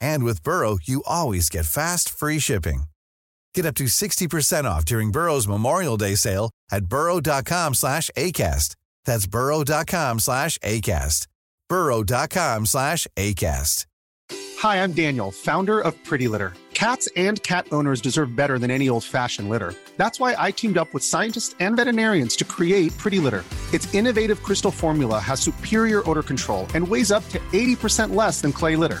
And with Burrow, you always get fast, free shipping. Get up to 60% off during Burrow's Memorial Day sale at burrow.com slash ACAST. That's burrow.com slash ACAST. burrow.com slash ACAST. Hi, I'm Daniel, founder of Pretty Litter. Cats and cat owners deserve better than any old-fashioned litter. That's why I teamed up with scientists and veterinarians to create Pretty Litter. Its innovative crystal formula has superior odor control and weighs up to 80% less than clay litter.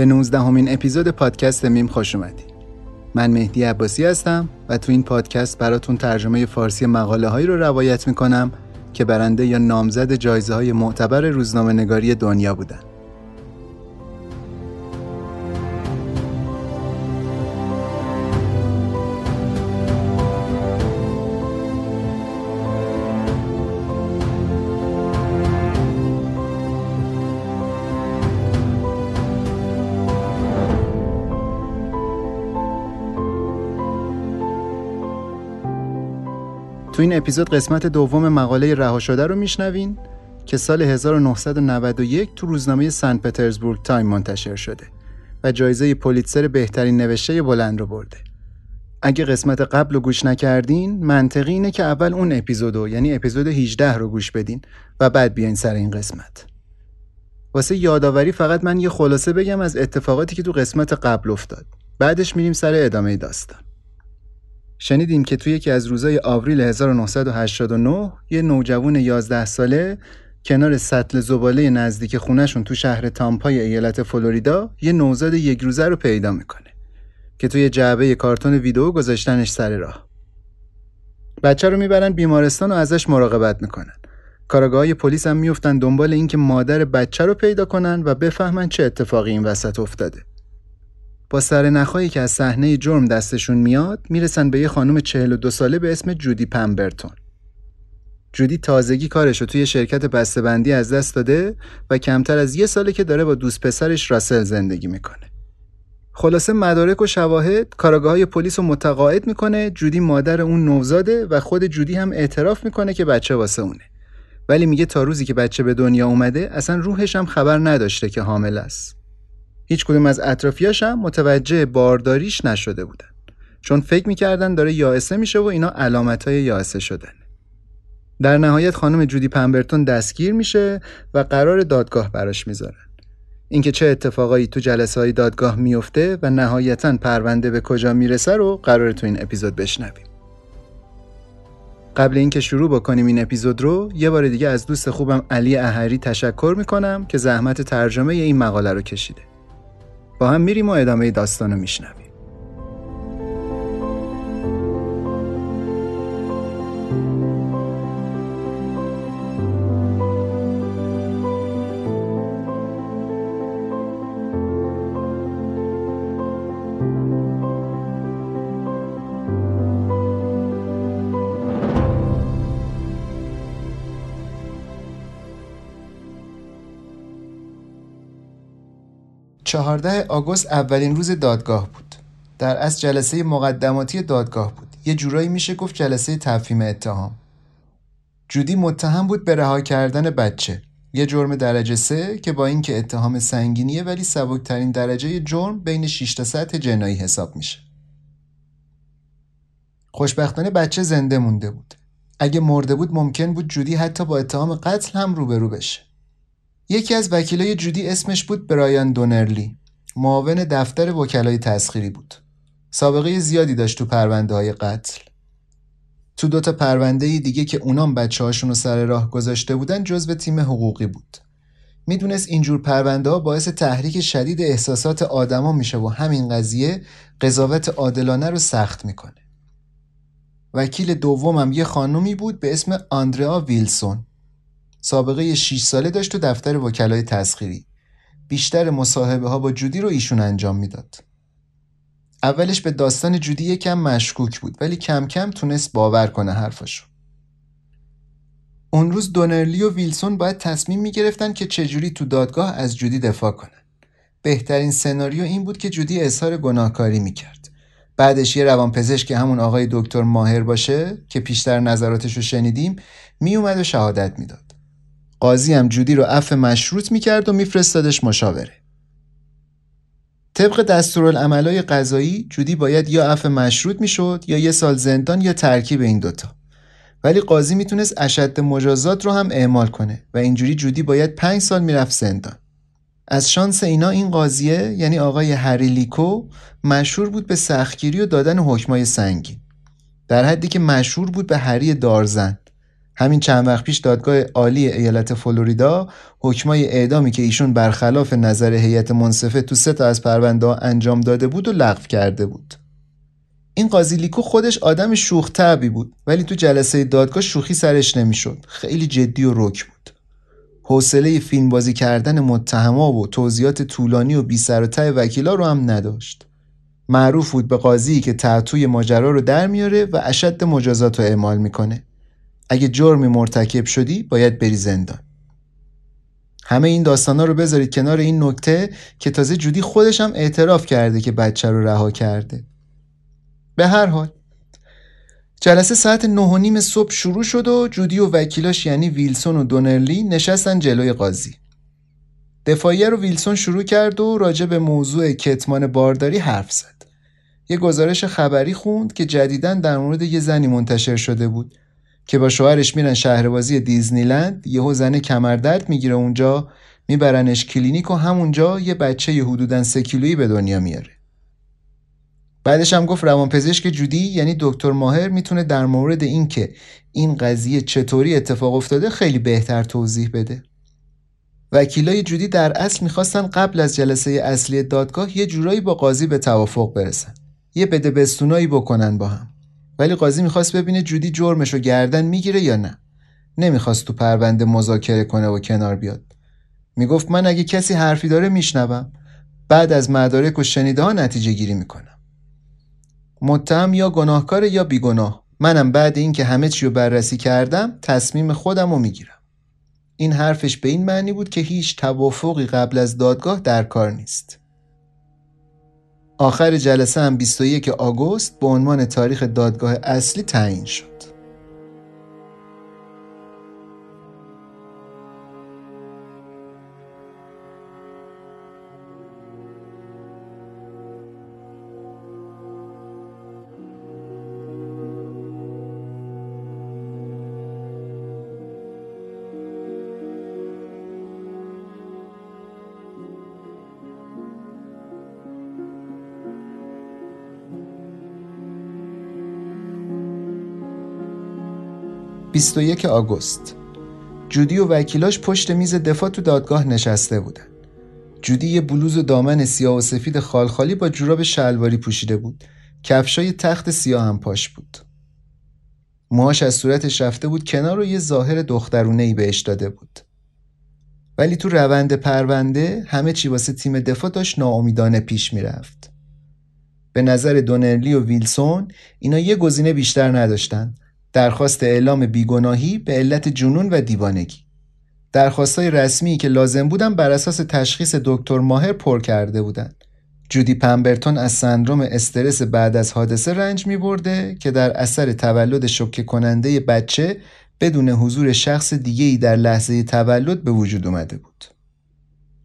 به 19 همین اپیزود پادکست میم خوش اومدی. من مهدی عباسی هستم و تو این پادکست براتون ترجمه فارسی مقاله هایی رو روایت می‌کنم که برنده یا نامزد جایزه های معتبر روزنامه نگاری دنیا بودن. تو این اپیزود قسمت دوم مقاله رها شده رو میشنوین که سال 1991 تو روزنامه سن پترزبورگ تایم منتشر شده و جایزه پولیتسر بهترین نوشته بلند رو برده. اگه قسمت قبل رو گوش نکردین منطقی اینه که اول اون اپیزودو یعنی اپیزود 18 رو گوش بدین و بعد بیاین سر این قسمت. واسه یادآوری فقط من یه خلاصه بگم از اتفاقاتی که تو قسمت قبل افتاد. بعدش میریم سر ادامه داستان. شنیدیم که توی یکی از روزای آوریل 1989 یه نوجوان 11 ساله کنار سطل زباله نزدیک خونهشون تو شهر تامپای ایالت فلوریدا یه نوزاد یک روزه رو پیدا می‌کنه که توی جعبه کارتون ویدیو گذاشتنش سر راه. بچه رو می‌برن بیمارستان و ازش مراقبت می‌کنن. کاراگاه پلیس هم میفتن دنبال اینکه مادر بچه رو پیدا کنن و بفهمن چه اتفاقی این وسط افتاده. با سر نخایی که از صحنه جرم دستشون میاد می‌رسن به یه خانم 42 ساله به اسم جودی پمبرتون. جودی تازگی کارش رو توی شرکت بسته‌بندی از دست داده و کمتر از یه ساله که داره با دوست پسرش راسل زندگی می‌کنه. خلاصه مدارک و شواهد کاراگاه های پلیس رو متقاعد می‌کنه جودی مادر اون نوزاده و خود جودی هم اعتراف می‌کنه که بچه واسه اونه. ولی میگه تا روزی که بچه به دنیا اومده اصلا روحش هم خبر نداشته که حامل است. هیچ کدوم از اطرافیاش هم متوجه بارداریش نشده بودن. چون فکر می‌کردن داره یائسه میشه و اینا علامت های یائسه شدن. در نهایت خانم جودی پمبرتون دستگیر میشه و قرار دادگاه براش می‌ذارن. اینکه چه اتفاقایی تو جلسه های دادگاه میفته و نهایتا پرونده به کجا می‌رسه رو قرار تو این اپیزود بشنویم. قبل اینکه شروع بکنیم این اپیزود رو یه بار دیگه از دوست خوبم علی اهری تشکر می‌کنم که زحمت ترجمه این مقاله رو کشیده. با هم میریم و ادامه داستان رو میشنویم. 14 آگوست اولین روز دادگاه بود. در از جلسه مقدماتی دادگاه بود. یه جورایی میشه گفت جلسه تفهیم اتهام. جودی متهم بود به رها کردن بچه. یه جرم درجه سه که با اینکه اتهام سنگینیه ولی سبکترین درجه جرم بین 6 تا سطح جنایی حساب میشه. خوشبختانه بچه زنده مونده بود. اگه مرده بود ممکن بود جودی حتی با اتهام قتل هم روبرو بشه. یکی از وکیلای جودی اسمش بود برایان دونرلی. معاون دفتر وکلای تسخیری بود. سابقه زیادی داشت تو پرونده های قتل. تو دوتا پرونده دیگه که اونام بچه هاشون رو سر راه گذاشته بودن جزو تیم حقوقی بود. می‌دونست اینجور پرونده ها باعث تحریک شدید احساسات آدما میشه و همین قضیه قضاوت عادلانه رو سخت می‌کنه. وکیل دومم یه خانومی بود به اسم آندرا ویلسون. سابقه 6 ساله داشت تو دفتر وکلای تسخیری. بیشتر مصاحبه ها با جودی رو ایشون انجام می‌داد. اولش به داستان جودی یکم مشکوک بود ولی کم کم تونست باور کنه حرفاشو. اون روز دونرلی و ویلسون باید تصمیم می‌گرفتن که چجوری تو دادگاه از جودی دفاع کنن. بهترین سناریو این بود که جودی اظهار گناهکاری می‌کرد. بعدش یه روانپزشک که همون آقای دکتر ماهر باشه که پیشتر نظراتش رو شنیدیم میومد و شهادت می‌داد. قاضی هم جودی رو عفو مشروط می‌کرد و میفرستادش مشاوره. طبق دستورالعملای قضایی جودی باید یا عفو مشروط می‌شد یا یه سال زندان یا ترکیب این دوتا. ولی قاضی می‌تونست اشد مجازات رو هم اعمال کنه و اینجوری جودی باید پنج سال می‌رفت زندان. از شانس اینا این قاضیه یعنی آقای هریلیکو مشهور بود به سختگیری و دادن حکمای سنگین. در حدی که مشهور بود به هری دارزن همین چند وقت پیش دادگاه عالی ایالت فلوریدا حکمای اعدامی که ایشون برخلاف نظر هیئت منصفه تو سه تا از پرونده انجام داده بود و لغو کرده بود. این قاضی لیکو خودش آدم شوخ بود ولی تو جلسه دادگاه شوخی سرش نمی‌شد. خیلی جدی و رک بود. حوصله فیلم بازی کردن متهما و توضیحات طولانی و بی سر و ته وکیلا رو هم نداشت. معروف بود به قاضی که تعطوی ماجرا رو در میاره و اشد مجازات رو اعمال می‌کنه. اگه جرمی مرتکب شدی باید بری زندان. همه این داستانا رو بذارید کنار این نکته که تازه جودی خودش هم اعتراف کرده که بچه رو رها کرده. به هر حال جلسه ساعت نه و نیم صبح شروع شد و جودی و وکیلاش یعنی ویلسون و دونرلی نشستن جلوی قاضی. دفاعیه رو ویلسون شروع کرد و راجع به موضوع کتمان بارداری حرف زد. یه گزارش خبری خوند که جدیدن در مورد یه زنی منتشر شده بود. که با شوهرش میرن شهربازی دیزنیلند یهو زنه کمردرد می‌گیره اونجا میبرنش کلینیک و همونجا یه بچه یه حدودا سه کیلویی به دنیا میاره. بعدش هم گفت روانپزشک جودی یعنی دکتر ماهر می‌تونه در مورد اینکه این قضیه چطوری اتفاق افتاده خیلی بهتر توضیح بده. وکیلای جودی در اصل می‌خواستن قبل از جلسه اصلی دادگاه یه جورایی با قاضی به توافق برسن. یه بده بستونایی بکنن با هم. ولی قاضی می‌خواست ببینه جودی جرمشو گردن می‌گیره یا نه. نمی‌خواست تو پرونده مذاکره کنه و کنار بیاد. می‌گفت من اگه کسی حرفی داره میشنوم. بعد از مدارک و شنیده ها نتیجه گیری می‌کنم. متهم یا گناهکار یا بیگناه. منم بعد اینکه همه چی رو بررسی کردم تصمیم خودم رو می‌گیرم. این حرفش به این معنی بود که هیچ توافقی قبل از دادگاه در کار نیست. آخر جلسه هم 21 آگوست به عنوان تاریخ دادگاه اصلی تعیین شد. 21 آگوست جودی و وکیلاش پشت میز دفاع تو دادگاه نشسته بودن. جودی یه بلوز و دامن سیاه و سفید خالخالی با جوراب شلواری پوشیده بود. کفشای تخت سیاه هم پاش بود. موهاش از صورتش رفته بود کنار و یه ظاهر دخترونه ای بهش داده بود. ولی تو روند پرونده همه چی واسه تیم دفاع داشت ناامیدانه پیش می‌رفت. به نظر دونرلی و ویلسون اینا یه گزینه بیشتر نداشتن درخواست اعلام بیگناهی به علت جنون و دیوانگی درخواستای رسمی که لازم بودن بر اساس تشخیص دکتر ماهر پر کرده بودند. جودی پمبرتون از سندروم استرس بعد از حادثه رنج می برده که در اثر تولد شوکه کننده بچه بدون حضور شخص دیگه ای در لحظه تولد به وجود اومده بود.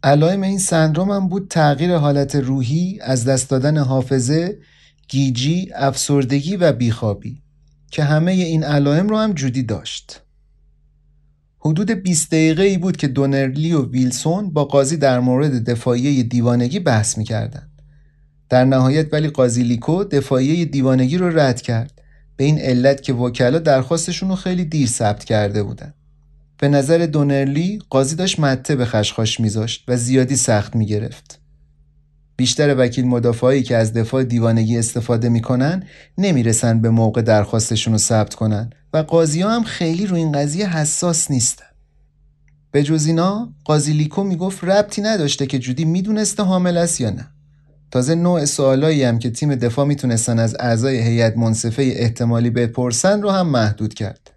علائم این سندروم هم بود تغییر حالت روحی، از دست دادن حافظه، گیجی، افسردگی و بیخوابی که همه این علائم رو هم جودی داشت. حدود 20 دقیقه ای بود که دونرلی و ویلسون با قاضی در مورد دفاعیه دیوانگی بحث می‌کردند. در نهایت ولی قاضی لیکو دفاعیه دیوانگی رو رد کرد به این علت که وکلا درخواستشون رو خیلی دیر ثبت کرده بودن. به نظر دونرلی قاضی داشت مته به خشخاش میذاشت و زیادی سخت می‌گرفت. بیشتر وکیل مدافعایی که از دفاع دیوانگی استفاده می‌کنن نمی‌رسن به موقع درخواستشون رو ثبت کنن و قاضی ها هم خیلی رو این قضیه حساس نیستن. به جز اینا قاضی لیکو می‌گفت ربطی نداشته که جودی می‌دونسته حامل است یا نه. تازه نوع سوالایی هم که تیم دفاع می‌تونستن از اعضای هیئت منصفه احتمالی بپرسن رو هم محدود کرد.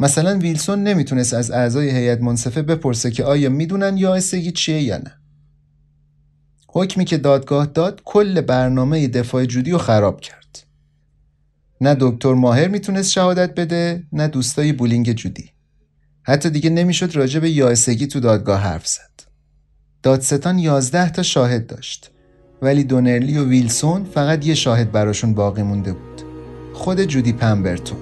مثلا ویلسون نمی‌تونست از اعضای هیئت منصفه بپرسه که آیا می‌دونن یا چیه یا نه. حکمی که دادگاه داد کل برنامه دفاع جودی رو خراب کرد. نه دکتر ماهر می‌تونست شهادت بده نه دوستای بولینگ جودی. حتی دیگه نمی‌شد راجع به یائسگی تو دادگاه حرف زد. دادستان 11 تا شاهد داشت. ولی دونرلی و ویلسون فقط یه شاهد براشون باقی مونده بود خود جودی پمبرتون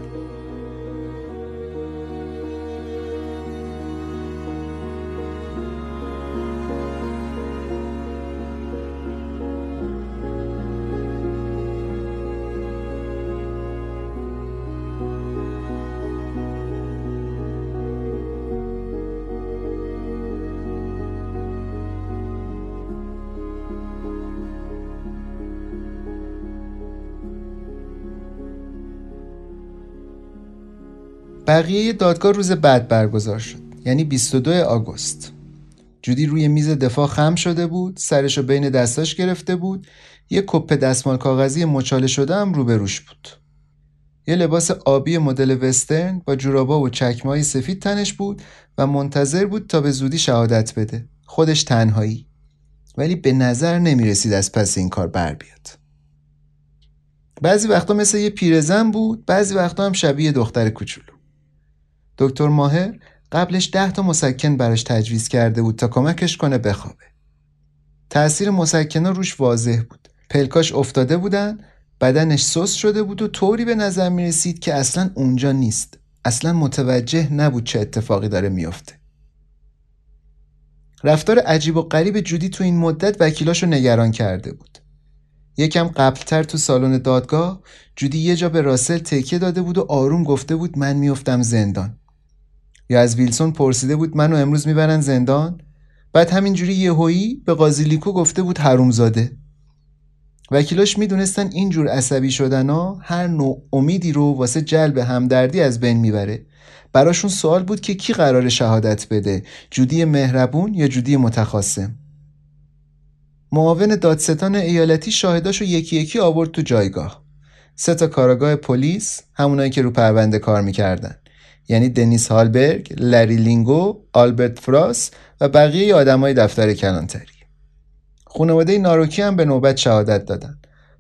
بقیه دادگاه روز بعد برگزار شد یعنی 22 آگوست. جودی روی میز دفاع خم شده بود سرشو بین دستاش گرفته بود یه کپ دستمال کاغذی مچاله شده هم روبروش بود. یه لباس آبی مدل وسترن با جورابا و چکمای سفید تنش بود و منتظر بود تا به زودی شهادت بده. خودش تنهایی. ولی به نظر نمی رسید از پس این کار بر بیاد. بعضی وقتا مثل یه پیرزن بود بعضی وقتا هم شبیه دختر کوچولو. دکتر ماهر قبلش ده تا مسکن براش تجویز کرده بود تا کمکش کنه بخوابه. تأثیر مسکن روش واضح بود. پلکاش افتاده بودن، بدنش سس شده بود و طوری به نظر می رسید که اصلا اونجا نیست. اصلا متوجه نبود چه اتفاقی داره میافته. رفتار عجیب و غریب جودی تو این مدت وکیلاشو نگران کرده بود. یکم قبلتر تو سالن دادگاه جودی یه جا به راسل تکیه داده بود و آروم گفته بود من میافتم زندان. یا از ویلسون پرسیده بود منو امروز می‌برن زندان؟ بعد همینجوری یهویی به قاضی لیکو گفته بود حرومزاده. وکیلاش می‌دونستن اینجور عصبی شدن ها هر نوع امیدی رو واسه جلب همدردی از بین می‌بره. براشون سوال بود که کی قرار شهادت بده جودی مهربون یا جودی متخاصم؟ معاون دادستان ایالتی شاهداشو یکی یکی آورد تو جایگاه. سه تا کاراگاه پلیس همونایی که رو پرونده کار می‌کردن. یعنی دنیس هالبرگ، لری لینگو، آلبرت فراس و بقیه آدمای دفتر کلانتری. خانواده ناروکی هم به نوبت شهادت دادن.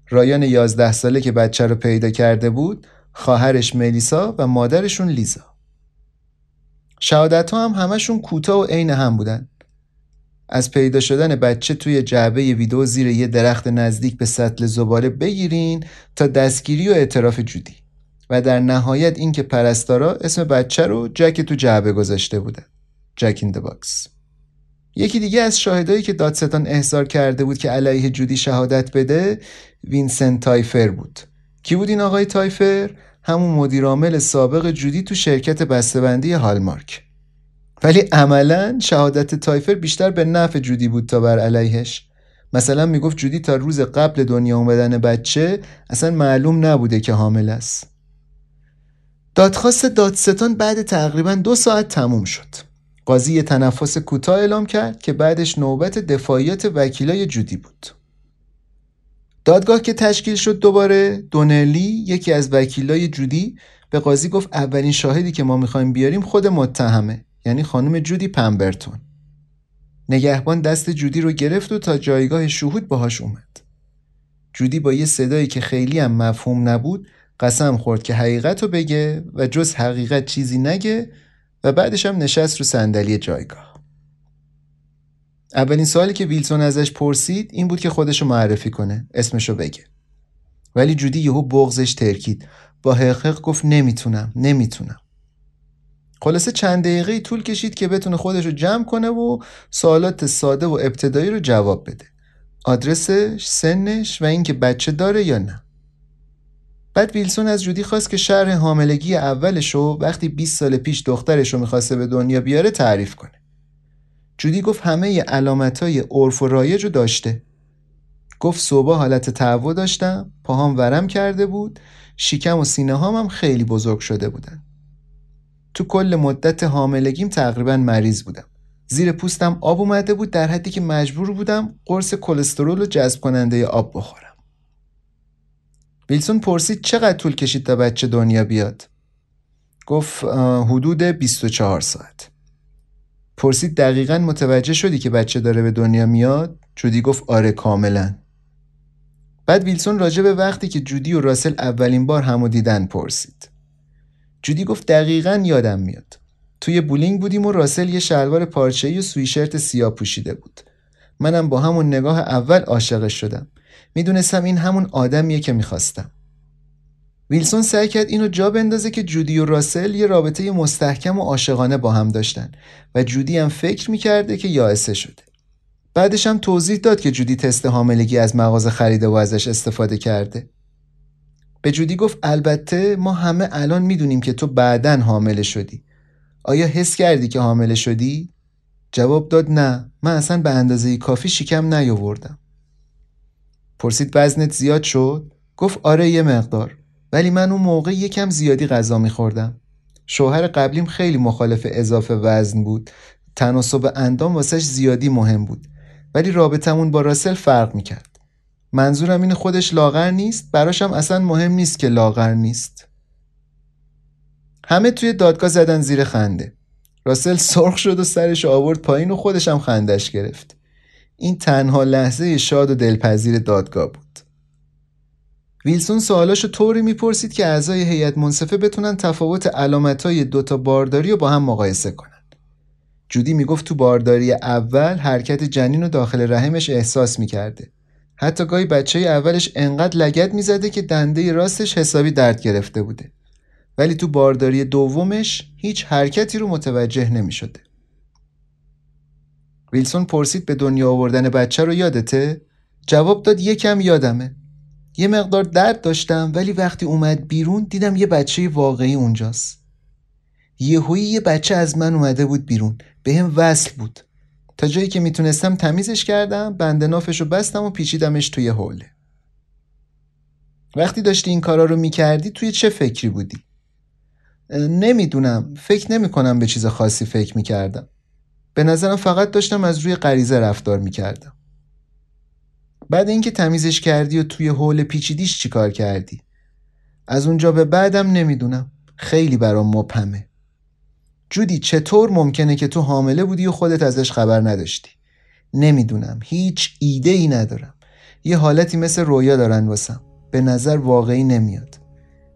رایان 11 ساله که بچه رو پیدا کرده بود، خواهرش ملیسا و مادرشون لیزا. شهادت ها هم همشون کوتاه و عین هم بودن. از پیدا شدن بچه توی جعبه ویدئو زیر یه درخت نزدیک به سطل زباله بگیرین تا دستگیری و اعتراف جودی. و در نهایت اینکه پرستارا اسم بچه رو جک تو جعبه گذاشته بوده. Jack in the box. یکی دیگه از شاهدایی که دادستان احضار کرده بود که علیه جودی شهادت بده وینسنت تایفر بود. کی بود این آقای تایفر؟ همون مدیرعامل سابق جودی تو شرکت بسته‌بندی هالمارک. ولی عملا شهادت تایفر بیشتر به نفع جودی بود تا بر علیهش. مثلا می‌گفت جودی تا روز قبل دنیا اومدن بچه اصلا معلوم نبوده که حامل است. دادخواست دادستان بعد تقریبا دو ساعت تموم شد. قاضی یه تنفس کوتاه اعلام کرد که بعدش نوبت دفاعیات وکیلای جودی بود. دادگاه که تشکیل شد دوباره دونرلی یکی از وکیلای جودی به قاضی گفت اولین شاهدی که ما می‌خوایم بیاریم خود متهمه یعنی خانم جودی پمبرتون نگهبان دست جودی رو گرفت و تا جایگاه شهود باهاش اومد جودی با یه صدایی که خیلی هم مفهوم نبود قسم خورد که حقیقت رو بگه و جز حقیقت چیزی نگه و بعدش هم نشست رو صندلی جایگاه. اولین سوالی که ویلسون ازش پرسید این بود که خودشو معرفی کنه اسمشو بگه. ولی جودی یهو بغزش ترکید. با حقق گفت نمی‌تونم نمی‌تونم. خلاصه چند دقیقه طول کشید که بتونه خودش رو جمع کنه و سوالات ساده و ابتدایی رو جواب بده. آدرسش، سنش و اینکه بچه داره یا نه. بعد ویلسون از جودی خواست که شرح حاملگی اولش رو وقتی 20 سال پیش دخترش رو می‌خواسته به دنیا بیاره تعریف کنه. جودی گفت همه علامت های عرف و رایج رو داشته. گفت صبح حالت تعو داشتم پاهام ورم کرده بود شیکم و سینه هام هم خیلی بزرگ شده بودن. تو کل مدت حاملگیم تقریبا مریض بودم. زیر پوستم آب اومده بود در حدی که مجبور بودم قرص کلسترول و جذب کننده آب بخورم. ویلسون پرسید چقدر طول کشید تا بچه دنیا بیاد؟ گفت حدود 24 ساعت. پرسید دقیقا متوجه شدی که بچه داره به دنیا میاد؟ جودی گفت آره کاملا. بعد ویلسون راجع به وقتی که جودی و راسل اولین بار همو دیدن پرسید. جودی گفت دقیقا یادم میاد. توی بولینگ بودیم و راسل یه شلوار پارچه‌ای و سویشرت سیاه پوشیده بود. منم با همون نگاه اول عاشقش شدم. می‌دونستم این همون آدمیه که می‌خواستم. ویلسون سعی کرد اینو جا بندازه که جودی و راسل یه رابطه مستحکم و عاشقانه با هم داشتن و جودی هم فکر می‌کرده که یائسه شده. بعدش هم توضیح داد که جودی تست حاملگی از مغازه خریده و ازش استفاده کرده. به جودی گفت البته ما همه الان می‌دونیم که تو بعدن حامله شدی. آیا حس کردی که حامله شدی؟ جواب داد نه. من اصلا به اندازه کافی شکم نیاوردم. پرسید وزنت زیاد شد؟ گفت آره یه مقدار. ولی من اون موقع یکم زیادی غذا میخوردم. شوهر قبلیم خیلی مخالف اضافه وزن بود. تناسب اندام واسش زیادی مهم بود. ولی رابطمون با راسل فرق می‌کرد. منظورم این خودش لاغر نیست براشم اصلا مهم نیست که لاغر نیست. همه توی دادگاه زدن زیر خنده. راسل سرخ شد و سرش آورد پایین و خودشم خندش گرفت. این تنها لحظه شاد و دلپذیر دادگاه بود ویلسون سوالاشو طوری می‌پرسید که اعضای هیئت منصفه بتونن تفاوت علامتهای دوتا بارداری رو با هم مقایسه کنن. جودی می‌گفت تو بارداری اول حرکت جنین رو داخل رحمش احساس می‌کرده. حتی گاهی بچه اولش انقدر لگت می‌زده که دنده راستش حسابی درد گرفته بوده. ولی تو بارداری دومش هیچ حرکتی رو متوجه نمی‌شده. ویلسون پرسید به دنیا آوردن بچه رو یادته؟ جواب داد یکم یادمه. یه مقدار درد داشتم ولی وقتی اومد بیرون دیدم یه بچه واقعی اونجاست یهویی یه بچه از من اومده بود بیرون به هم وصل بود تا جایی که می‌تونستم تمیزش کردم بند نافش رو بستم و پیچیدمش توی حوله وقتی داشتی این کارا رو می‌کردی توی چه فکری بودی؟ نمی‌دونم فکر نمی‌کنم به چیز خاصی فکر می‌کردم به نظرم فقط داشتم از روی غریزه رفتار می‌کردم. بعد اینکه تمیزش کردی و توی حول پیچیدیش چیکار کردی؟ از اونجا به بعدم نمی‌دونم. خیلی برام مبهمه. جودی چطور ممکنه که تو حامله بودی و خودت ازش خبر نداشتی؟ نمی‌دونم. هیچ ایده ای ندارم. یه حالتی مثل رویا دارن واسم. به نظر واقعی نمیاد.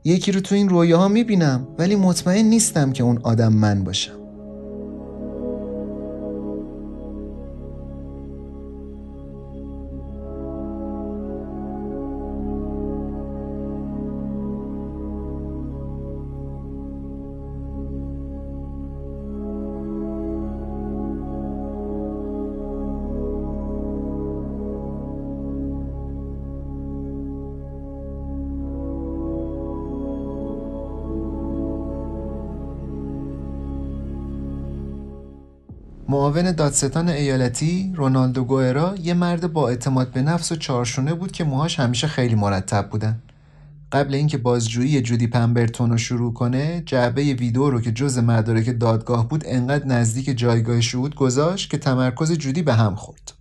یکی رو تو این رویاها می‌بینم ولی مطمئن نیستم که اون آدم من باشم. معاون دادستان ایالتی رونالدو گوئرا یه مرد با اعتماد به نفس و چارشونه بود که موهاش همیشه خیلی مرتب بودن. قبل اینکه بازجویی جودی پمبرتون رو شروع کنه جعبه ویدیو رو که جز مدارک دادگاه بود انقدر نزدیک جایگاه شهود گذاشت که تمرکز جودی به هم خورد.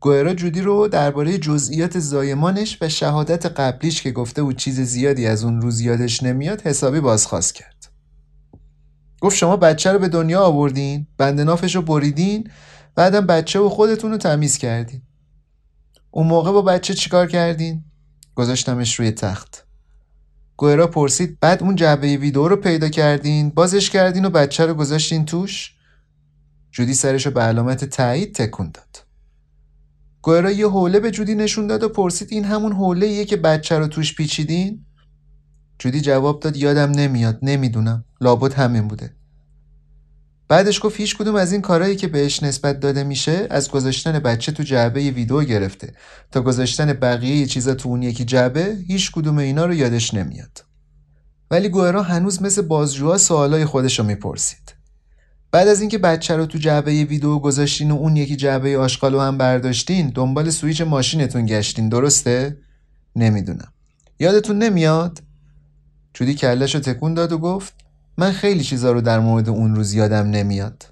گوئرا جودی رو درباره جزئیات زایمانش و شهادت قبلیش که گفته بود چیز زیادی از اون روز یادش نمیاد حسابی بازخواست کرد. گفت شما بچه رو به دنیا آوردین بند نافش رو بریدین بعدم بچه و خودتون رو تمیز کردین. اون موقع با بچه چیکار کردین؟ گذاشتمش روی تخت. گوهرا پرسید بعد اون جعبه ویدیو رو پیدا کردین بازش کردین و بچه رو گذاشتین توش؟ جودی سرش رو به علامت تایید تکون داد. گوهرا یه حوله به جودی نشون داد و پرسید این همون حوله که بچه رو توش پیچیدین؟ جودی جواب داد یادم نمیاد نمی‌دونم. لابد همین بوده. بعدش گفت هیچ کدوم از این کارهایی که بهش نسبت داده میشه از گذاشتن بچه تو جعبه ویدیو گرفته. تا گذاشتن بقیه چیزا تو اون یکی جعبه هیچ کدوم اینا رو یادش نمیاد. ولی گوهرا هنوز مثل بازجوها سوالای خودش رو می‌پرسید. بعد از اینکه بچه رو تو جعبه ویدیو گذاشتین و اون یکی جعبه آشغال رو هم برداشتین دنبال سویچ ماشینتون گشتین. درسته؟ نمی‌دونم. یادتون نمیاد؟ جودی کلش رو تکون داد و گفت من خیلی چیزا رو در مورد اون روز یادم نمیاد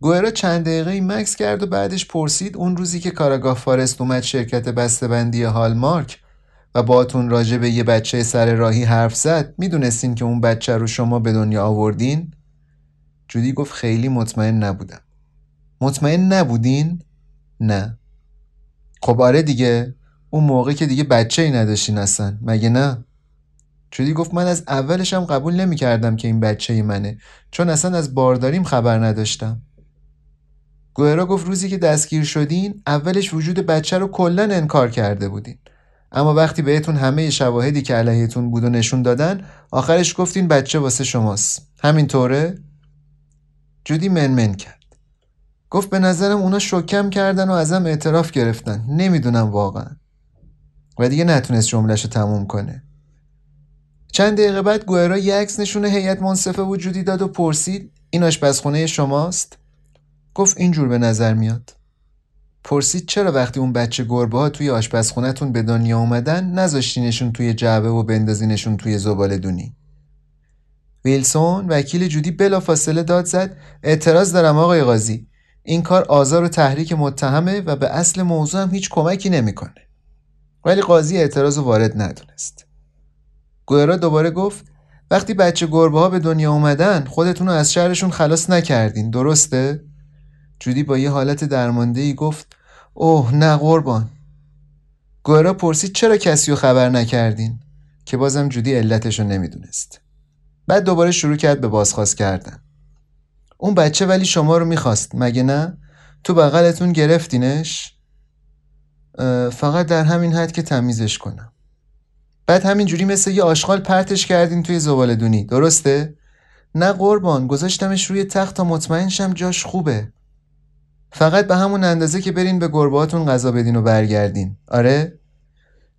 گوهرا چند دقیقه مکس کرد و بعدش پرسید اون روزی که کاراگاه فارست اومد شرکت بسته‌بندی هالمارک و باتون راجع به یه بچه سر راهی حرف زد می‌دونستین که اون بچه رو شما به دنیا آوردین؟ جودی گفت خیلی مطمئن نبودم مطمئن نبودین؟ نه خب آره دیگه اون موقع که دیگه بچه ای نداشتین اصلا مگه نه؟ جودی گفت من از اولش هم قبول نمی کردم که این بچه ای منه چون اصلا از بارداریم خبر نداشتم. گوهرا گفت روزی که دستگیر شدین اولش وجود بچه رو کلا انکار کرده بودین. اما وقتی بهتون همه شواهدی که علیهتون بود و نشون دادن آخرش گفتین بچه واسه شماست. همین طوره؟ جودی منمن کرد. گفت به نظرم اونا شکم کردن و ازم اعتراف گرفتن. نمی‌دونم واقعا. و دیگه نتونست جملش رو تموم کنه. چند دقیقه بعد گوهرا یه عکس نشونه هیئت منصفه وجودی داد و پرسید این آشپزخونه شماست؟ گفت اینجور به نظر میاد. پرسید چرا وقتی اون بچه گربه ها توی آشپزخونهتون به دنیا اومدن نذاشتینشون توی جعبه و بندازینشون توی زباله دونی؟ ویلسون وکیل جودی بلا فاصله داد زد اعتراض دارم آقای قاضی. این کار آزار و تحریک متهمه و به اصل موضوع هم هیچ کمکی نمی‌کنه. ولی قاضی اعتراض وارد ندونست. گوهرا دوباره گفت وقتی بچه گربه ها به دنیا اومدن خودتون رو از شهرشون خلاص نکردین درسته؟ جودی با یه حالت درمانده گفت اوه نه قربان گوهرا پرسید چرا کسی رو خبر نکردین؟ که بازم جودی علتش رو نمی‌دونست بعد دوباره شروع کرد به بازخواست کردن اون بچه ولی شما رو می‌خواست مگه نه؟ تو بغلتون گرفتینش؟ فقط در همین حد که تمیزش کنم بعد همینجوری مثل یه آشغال پرتش کردین توی زباله دونی. درسته؟ نه قربان گذاشتمش روی تخت تا مطمئن شم جاش خوبه. فقط به همون اندازه که برین به گربهاتون غذا بدین و برگردین. آره؟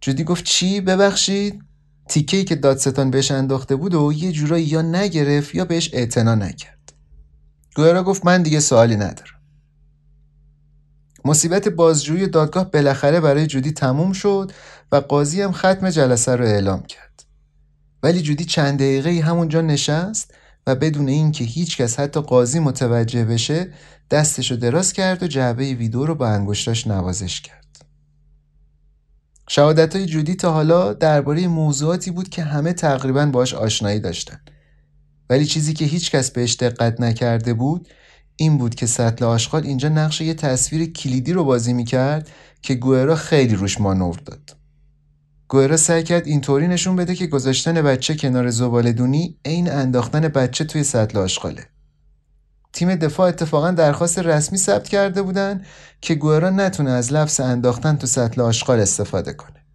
جودی گفت چی؟ ببخشید؟ تیکهی که دادستان بهش انداخته بود و یه جورایی یا نگرفت یا بهش اعتنا نکرد. گوهرا گفت من دیگه سوالی ندارم. مصیبت بازجویی دادگاه بالاخره برای جودی تموم شد. و قاضی هم ختم جلسه رو اعلام کرد. ولی جودی چند دقیقه همونجا نشست و بدون اینکه هیچکس حتی قاضی متوجه بشه دستش رو دراز کرد و جعبه ویدیو رو با انگشتاش نوازش کرد. شهادت های جودی تا حالا درباره موضوعاتی بود که همه تقریبا باش آشنایی داشتن. ولی چیزی که هیچکس بهش دقت نکرده بود این بود که سطل آشغال اینجا نقش یه تصویر کلیدی رو بازی می‌کرد که گوهرا خیلی روش مانور داد. گوهرا سعی کرد اینطوری نشون بده که گذاشتن بچه کنار زباله دونی عین انداختن بچه توی سطل آشغاله. تیم دفاع اتفاقا درخواست رسمی ثبت کرده بودن که گوهرا نتونه از لفظ انداختن تو سطل آشغال استفاده کنه.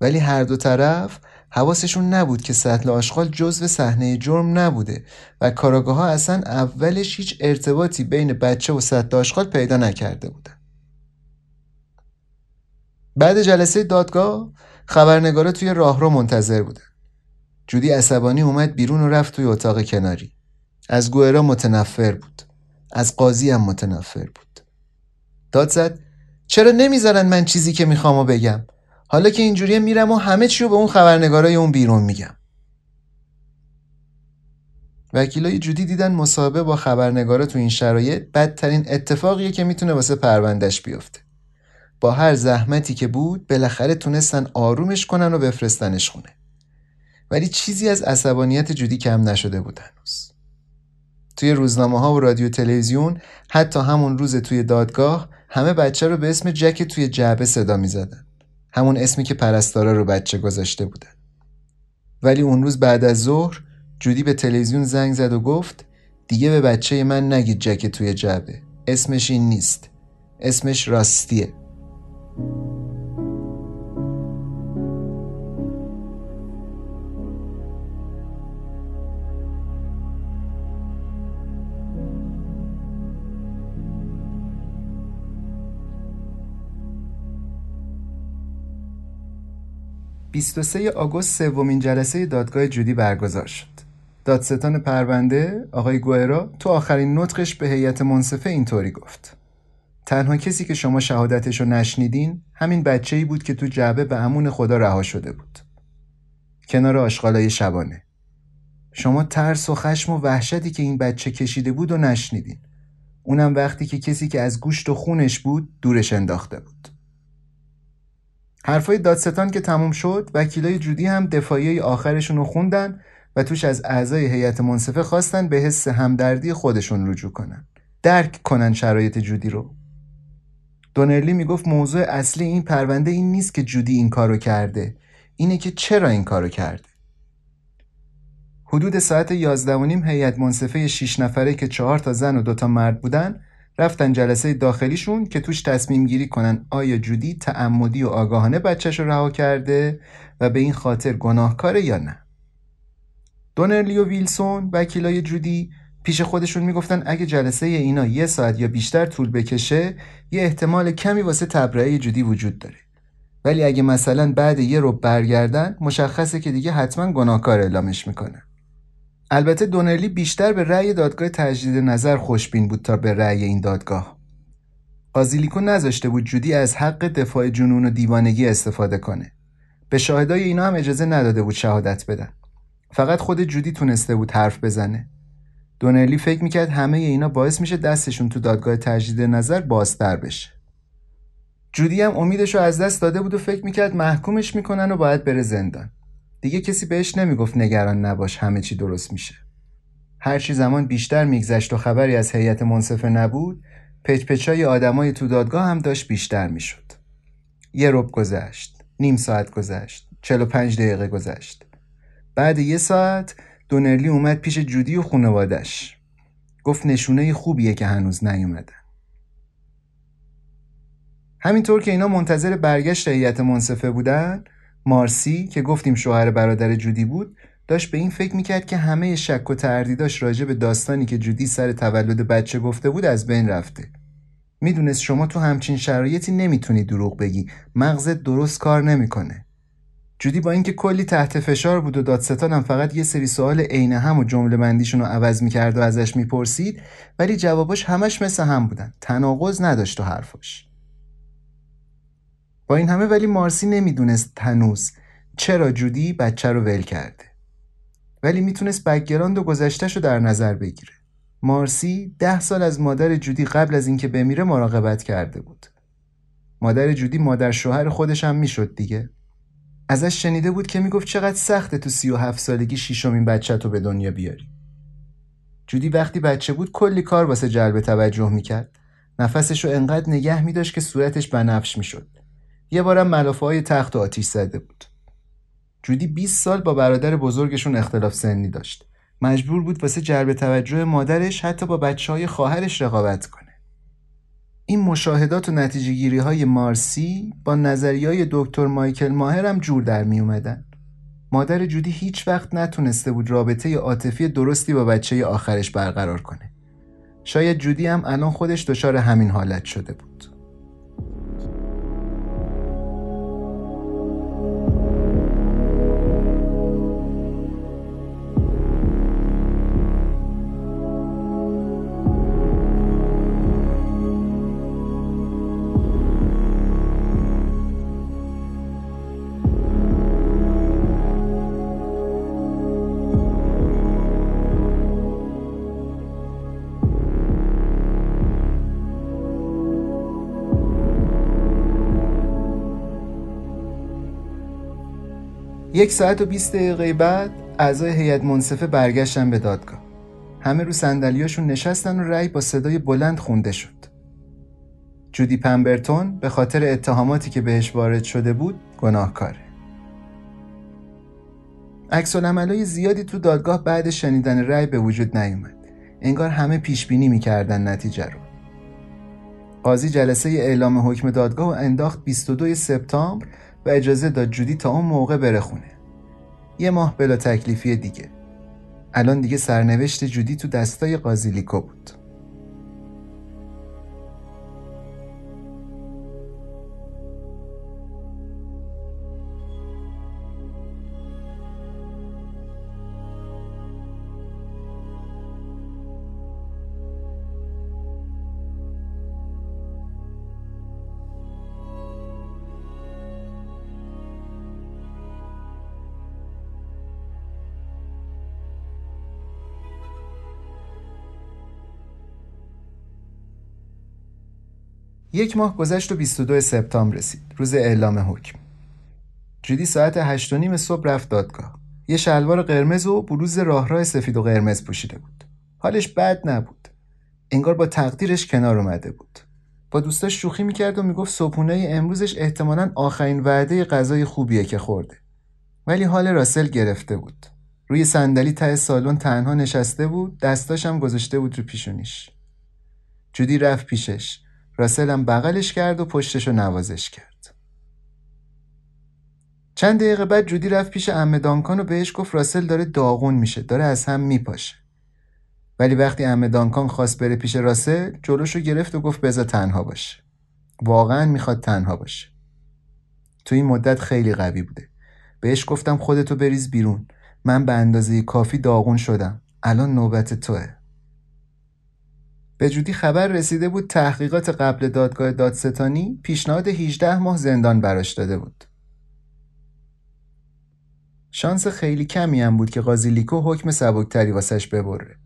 ولی هر دو طرف حواسشون نبود که سطل آشغال جزو صحنه جرم نبوده و کاراگاه ها اصلا اولش هیچ ارتباطی بین بچه و سطل آشغال پیدا نکرده بودن. بعد جلسه دادگاه خبرنگارا توی راهرو منتظر بودن. جودی عصبانی اومد بیرون و رفت توی اتاق کناری. از گوهرا متنفر بود. از قاضی هم متنفر بود. داد زد چرا نمی‌ذارن من چیزی که میخوامو بگم؟ حالا که اینجوریه میرم و همه چی رو به اون خبرنگارای اون بیرون میگم. وکیلای جودی دیدن مصاحبه با خبرنگارا تو این شرایط بدترین اتفاقیه که می‌تونه واسه پروندهش بیفته. با هر زحمتی که بود بالاخره تونستن آرومش کنن و بفرستنش خونه. ولی چیزی از عصبانیت جودی کم نشده بود هنوز. توی روزنامه ها و رادیو تلویزیون حتی همون روز توی دادگاه همه بچه رو به اسم جک توی جعبه صدا می زدن. همون اسمی که پرستارا رو بچه گذاشته بودن. ولی اون روز بعد از ظهر جودی به تلویزیون زنگ زد و گفت دیگه به بچه من نگید جک توی جعبه. اسمش این نیست. اسمش راستیه. 23 آگوست سومین جلسه دادگاه جودی برگزار شد. دادستان پرونده آقای گوئرا تو آخرین نطقش به هیئت منصفه اینطوری گفت. تنها کسی که شما شهادتش رو نشنیدین همین بچه ای بود که تو جعبه به امون خدا رها شده بود. کنار آشغالای شبانه. شما ترس و خشم و وحشتی که این بچه کشیده بود و نشنیدین. اونم وقتی که کسی که از گوشت و خونش بود دورش انداخته بود. حرفای دادستان که تموم شد وکیلای جودی هم دفاعی آخرشون رو خوندن و توش از اعضای هیئت منصفه خواستن به حس همدردی خودشون رجوع کنن درک کنن شرایط جودی رو دونرلی می‌گفت موضوع اصلی این پرونده این نیست که جودی این کارو کرده اینه که چرا این کارو کرده. حدود ساعت یازده و نیم هیئت منصفه 6 نفره که چهار تا زن و دوتا مرد بودن رفتن جلسه داخلیشون که توش تصمیم گیری کنن آیا جودی تعمدی و آگاهانه بچهش رها کرده و به این خاطر گناهکاره یا نه. دونرلی و ویلسون وکیلای جودی پیش خودشون می‌گفتن اگه جلسه اینا یه ساعت یا بیشتر طول بکشه یه احتمال کمی واسه تبرئه جودی وجود داره ولی اگه مثلا بعد یه رو برگردن مشخصه که دیگه حتما گناهکار اعلامش می‌کنن البته دونرلی بیشتر به رأی دادگاه تجدید نظر خوشبین بود تا به رأی این دادگاه. قاضیلیکو نذاشته بود جودی از حق دفاع جنون و دیوانگی استفاده کنه. به شاهدای اینا هم اجازه نداده بود شهادت بدن. فقط خود جودی تونسته بود حرف بزنه. دونرلی فکر می‌کرد همه اینا باعث میشه دستشون تو دادگاه تجدید نظر بازتر بشه. جودی هم امیدش رو از دست داده بود و فکر می‌کرد محکومش می‌کنن و باید بره زندان. دیگه کسی بهش نمی‌گفت نگران نباش همه چی درست میشه هرچی زمان بیشتر میگذشت و خبری از هیئت منصفه نبود پچپچای آدمای تو دادگاه هم داشت بیشتر می‌شد یه رب گذشت نیم ساعت گذشت چلو پنج دقیقه گذشت بعد یه ساعت دونرلی اومد پیش جودی و خونوادش گفت نشونه خوبیه که هنوز نیومدن همینطور که اینا منتظر برگشت هیئت منصفه بودن مارسی که گفتیم شوهر برادر جودی بود داشت به این فکر می‌کرد که همه شک و تردیداش راجع به داستانی که جودی سر تولد بچه گفته بود از بین رفته. می‌دونست شما تو همچین شرایطی نمی‌تونی دروغ بگی. مغزت درست کار نمی‌کنه. جودی با اینکه کلی تحت فشار بود و دادستانم فقط یه سری سوال عین هم و جمله بندیشون رو عوض می‌کرد و ازش می‌پرسید ولی جواباش همش مثل هم بودن. تناقض نداشت و حرفاش. با این همه ولی مارسی نمی‌دونست هنوز چرا جودی بچه رو ول کرده. ولی می‌تونست background و گذشتش رو در نظر بگیره. مارسی ده سال از مادر جودی قبل از اینکه بمیره مراقبت کرده بود. مادر جودی مادر شوهر خودش هم می‌شد دیگه. ازش شنیده بود که می‌گفت چقدر سخته تو سی و هفت سالگی شیشمین بچه تو به دنیا بیاری. جودی وقتی بچه بود کلی کار واسه جلب توجه می‌کرد. نفسش رو انقدر نگه میداشت که صورتش بنفش می‌شد. یه بارم ملافه های تخت و آتیش زده بود. جودی 20 سال با برادر بزرگشون اختلاف سنی داشت. مجبور بود واسه جلب توجه مادرش حتی با بچه های خواهرش رقابت کنه. این مشاهدات و نتیجه گیری های مارسی با نظری های دکتر مایکل ماهر هم جور در می اومدن. مادر جودی هیچ وقت نتونسته بود رابطه عاطفی درستی با بچه آخرش برقرار کنه. شاید جودی هم الان خودش دچار همین حالت شده بود. یک ساعت و 20 دقیقه بعد اعضای هیئت منصفه برگشتن به دادگاه. همه رو صندلیاشون نشستن و رأی با صدای بلند خونده شد. جودی پمبرتون به خاطر اتهاماتی که بهش وارد شده بود گناهکاره. عکس زیادی تو دادگاه بعد شنیدن رأی به وجود نیومد. انگار همه پیش بینی می‌کردن نتیجه رو. قاضی جلسه اعلام حکم دادگاه و انداخت 22 سپتامبر و اجازه داد جودی تا اون موقع بره خونه. یه ماه بلا تکلیفی دیگه. الان دیگه سرنوشت جودی تو دستای قاضی لیکو بود. یک ماه گذشت و 22 سپتامبر رسید. روز اعلام حکم. جودی ساعت هشت و نیم صبح رفت دادگاه. یه شلوار قرمز و بروز راه سفید و قرمز پوشیده بود. حالش بد نبود. انگار با تقدیرش کنار اومده بود. با دوستاش شوخی می‌کرد و می‌گفت صبحونه امروزش احتمالا آخرین وعده غذای خوبیه که خورده. ولی حال راسل گرفته بود. روی صندلی ته سالن تنها نشسته بود دستاشم گذاشته بود رو پیشونیش. جودی رفت پیشش. راسل هم بغلش کرد و پشتش رو نوازش کرد. چند دقیقه بعد جودی رفت پیش امه دانکان و بهش گفت راسل داره داغون میشه داره از هم میپاشه. ولی وقتی امه دانکان خواست بره پیش راسل جلوش رو گرفت و گفت بذار تنها باشه. واقعا می‌خواد تنها باشه. تو این مدت خیلی قوی بوده. بهش گفتم خودتو بریز بیرون. من به اندازه کافی داغون شدم. الان نوبت توه. به جودی خبر رسیده بود تحقیقات قبل دادگاه دادستانی پیشنهاد 18 ماه زندان براش داده بود. شانس خیلی کمی هم بود که قاضی لیکو حکم سبکتری واسش ببره.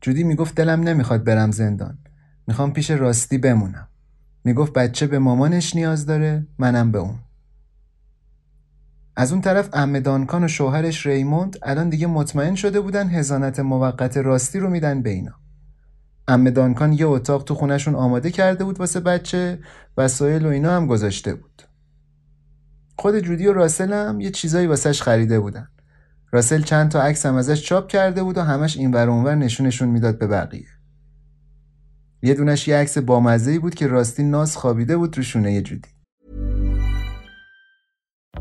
جودی می‌گفت دلم نمی‌خواد برم زندان. می‌خوام پیش راستی بمونم. می‌گفت بچه به مامانش نیاز داره منم به اون. از اون طرف امه دانکان و شوهرش ریموند الان دیگه مطمئن شده بودن هزانت موقت راستی رو میدن به اینا. امه دانکان یه اتاق تو خونشون آماده کرده بود واسه بچه وسایل و اینا هم گذاشته بود. خود جودی و راسل هم یه چیزایی واسش خریده بودن. راسل چند تا عکس هم ازش چاپ کرده بود و همش این ور اونور نشونشون می‌داد به بقیه. یه دونش یه عکس بامزه‌ای بود که راستی ناز خوابیده بود رو شونه جودی.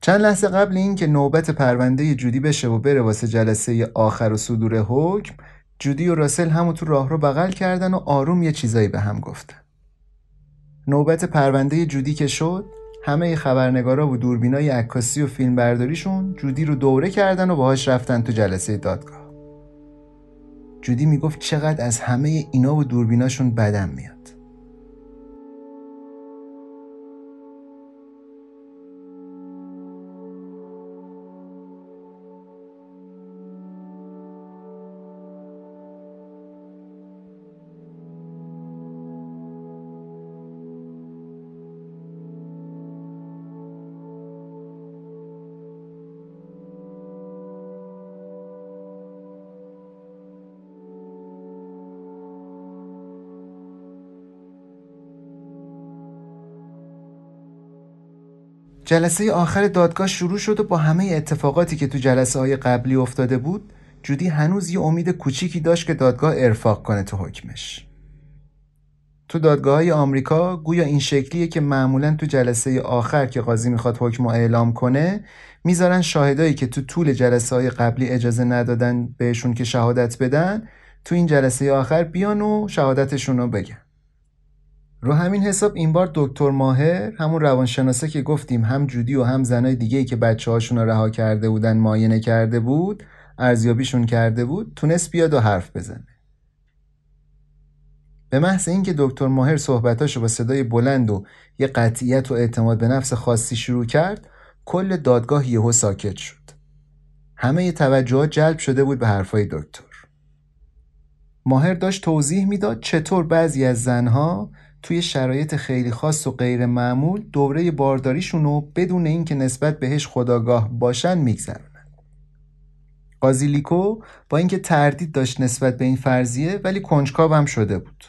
چند لحظه قبل اینکه نوبت پرونده جودی بشه و بره واسه جلسه آخر و صدور حکم جودی و راسل همو تو راه رو بغل کردن و آروم یه چیزایی به هم گفتن نوبت پرونده جودی که شد همه خبرنگارا و دوربینای عکاسی و فیلم برداریشون جودی رو دوره کردن و باهاش رفتن تو جلسه دادگاه. جودی می‌گفت چقدر از همه اینا و دوربیناشون بدم میاد. جلسه آخر دادگاه شروع شد و با همه اتفاقاتی که تو جلسه های قبلی افتاده بود جودی هنوز یه امید کوچیکی داشت که دادگاه ارفاق کنه تو حکمش. تو دادگاه های آمریکا گویا این شکلیه که معمولا تو جلسه آخر که قاضی می‌خواد حکم اعلام کنه می‌ذارن شاهدایی که تو طول جلسه های قبلی اجازه ندادن بهشون که شهادت بدن تو این جلسه آخر بیان و شهادتشون رو بگن. رو همین حساب این بار دکتر ماهر همون روانشناسه که گفتیم هم جودی و هم زنای دیگه ای که بچه هاشون رها کرده بودن ماینه کرده بود ارزیابیشون کرده بود تونست بیاد و حرف بزنه. به محض اینکه دکتر ماهر صحبتاشو با صدای بلند و یه قطعیت و اعتماد به نفس خاصی شروع کرد کل دادگاه یهو ساکت شد. همه توجهات جلب شده بود به حرفای دکتر. ماهر داشت توضیح می‌داد چطور بعضی از زنها توی شرایط خیلی خاص و غیر معمول دوره بارداریشون رو بدون اینکه نسبت بهش خداگاه باشن میگذرونن. قاضی لیکو با اینکه تردید داشت نسبت به این فرضیه ولی کنجکاو هم شده بود.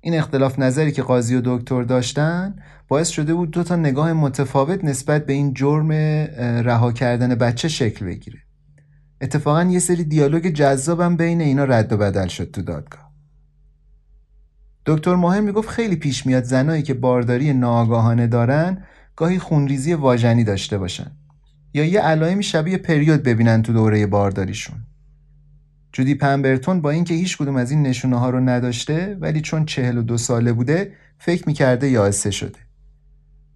این اختلاف نظری که قاضی و دکتر داشتن باعث شده بود دو تا نگاه متفاوت نسبت به این جرم رها کردن بچه شکل بگیره. اتفاقا یه سری دیالوگ جذابم بین اینا رد و بدل شد تو دادگاه. دکتر ماهر می‌گفت خیلی پیش میاد زنایی که بارداری ناآگاهانه دارن گاهی خونریزی واژنی داشته باشن یا یه علائمی شبیه پریود ببینن تو دوره بارداریشون. جودی پمبرتون با اینکه هیچ کدوم از این نشونه ها رو نداشته ولی چون چهل و دو ساله بوده فکر می‌کرده یائسه شده.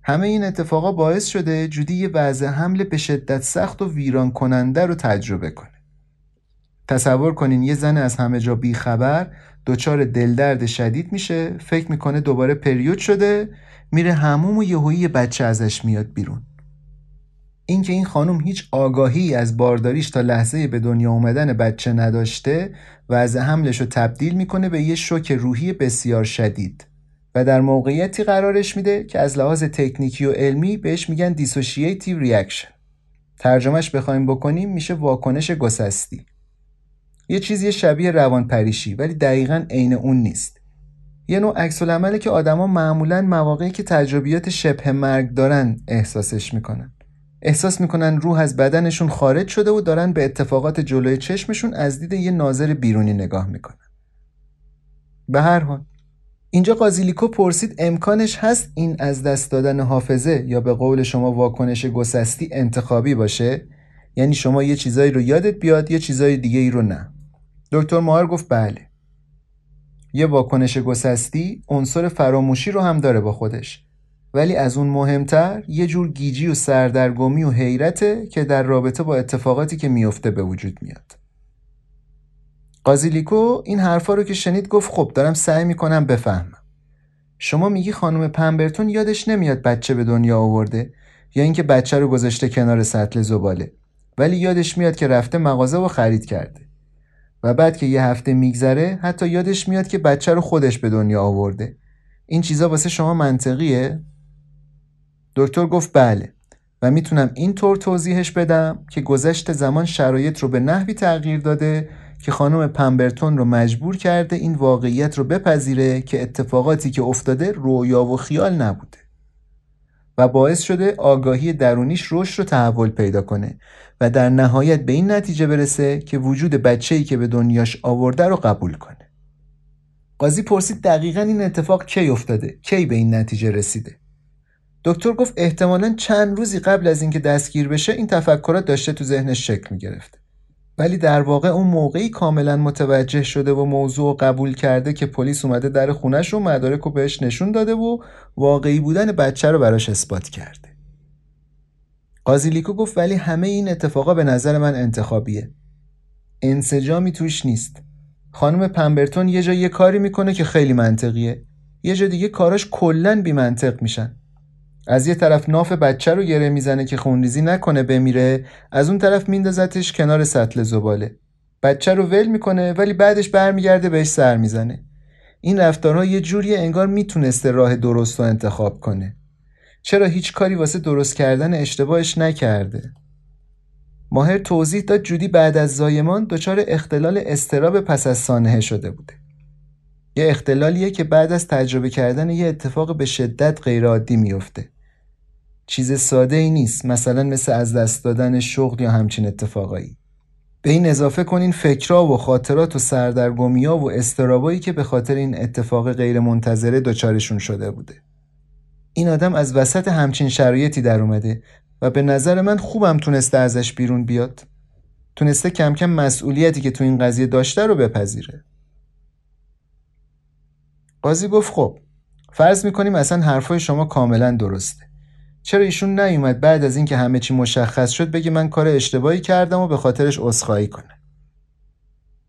همه این اتفاقا باعث شده جودی یه وضع حمل به شدت سخت و ویران کننده رو تجربه کنه. تصور کنین یه زن از همه جا بیخبر دچار دلدرد شدید میشه فکر می‌کنه دوباره پریود شده میره حموم و یهویی بچه ازش میاد بیرون. اینکه این خانم هیچ آگاهی از بارداریش تا لحظه به دنیا اومدن بچه نداشته و وضع حملش رو تبدیل می‌کنه به یه شوک روحی بسیار شدید و در موقعیتی قرارش میده که از لحاظ تکنیکی و علمی بهش میگن dissociative reaction. ترجمهش بخوایم بکنیم میشه واکنش گسستی. یه چیزی شبیه روان پریشی ولی دقیقا عین اون نیست. یه نوع عکس عمله که آدما معمولا مواقعی که تجربیات شبه مرگ دارن احساسش می‌کنن. احساس می‌کنن روح از بدنشون خارج شده و دارن به اتفاقات جلوی چشمشون از دید یه ناظر بیرونی نگاه می‌کنن. به هر حال اینجا قازیلیکو پرسید امکانش هست این از دست دادن حافظه یا به قول شما واکنش گسستی انتخابی باشه؟ یعنی شما یه چیزایی رو یادت بیاد یه چیزای دیگه ای رو نه. دکتر ماهر گفت بله. یه واکنش گسستی عنصر فراموشی رو هم داره با خودش. ولی از اون مهمتر یه جور گیجی و سردرگمی و حیرته که در رابطه با اتفاقاتی که میفته به وجود میاد. قازیلیکو این حرفا رو که شنید گفت خب دارم سعی می‌کنم بفهمم. شما میگی خانم پمبرتون یادش نمیاد بچه به دنیا آورده یا اینکه بچه رو گذاشته کنار سطل زباله. ولی یادش میاد که رفته مغازه و خرید کرده. و بعد که یه هفته میگذره حتی یادش میاد که بچه رو خودش به دنیا آورده این چیزا واسه شما منطقیه؟ دکتر گفت بله و می‌تونم اینطور توضیحش بدم که گذشت زمان شرایط رو به نحوی تغییر داده که خانم پمبرتون رو مجبور کرده این واقعیت رو بپذیره که اتفاقاتی که افتاده رویا و خیال نبوده و باعث شده آگاهی درونیش رشد رو تحول پیدا کنه و در نهایت به این نتیجه برسه که وجود بچه‌ای که به دنیاش آورده رو قبول کنه. قاضی پرسید دقیقا این اتفاق کی افتاده؟ کی به این نتیجه رسیده؟ دکتر گفت احتمالا چند روزی قبل از اینکه دستگیر بشه این تفکرات داشته تو ذهنش شکل می گرفته. ولی در واقع اون موقعی کاملا متوجه شده و موضوع قبول کرده که پلیس اومده در خونش رو مدارک رو بهش نشون داده و واقعی بودن بچه رو براش اثبات کرده. قاضی لیکو گفت ولی همه این اتفاقا به نظر من انتخابیه. انسجامی توش نیست. خانم پمبرتون یه جا یه کاری می‌کنه که خیلی منطقیه. یه جا دیگه کاراش کلا بی منطق میشن. از یه طرف ناف بچه رو گره می‌زنه که خونریزی نکنه بمیره از اون طرف میندازتش کنار سطل زباله. بچه رو ول می‌کنه ولی بعدش برمیگرده بهش سر می‌زنه. این رفتارها یه جوری انگار می‌تونسته راه درست رو انتخاب کنه. چرا هیچ کاری واسه درست کردن اشتباهش نکرده؟ ماهر توضیح داد جودی بعد از زایمان دچار اختلال استراب پس از سانحه شده بوده. یه اختلالیه که بعد از تجربه کردن یه اتفاق به شدت غیرعادی میفته چیز ساده ای نیست مثلا مثل از دست دادن شغل یا همچین اتفاقایی. به این اضافه کنین فکرها و خاطرات و سردرگمیا و استرابایی که به خاطر این اتفاق غیر منتظره دچارشون شده بوده. این آدم از وسط همچین شرایطی در اومده و به نظر من خوبم تونسته ازش بیرون بیاد. تونسته کم کم مسئولیتی که تو این قضیه داشته رو بپذیره. قاضی گفت خب فرض می‌کنیم اصلا حرفای شما کاملا درسته. چرا ایشون نیومد بعد از اینکه همه چی مشخص شد بگه من کار اشتباهی کردم و به خاطرش عذرخواهی کنه.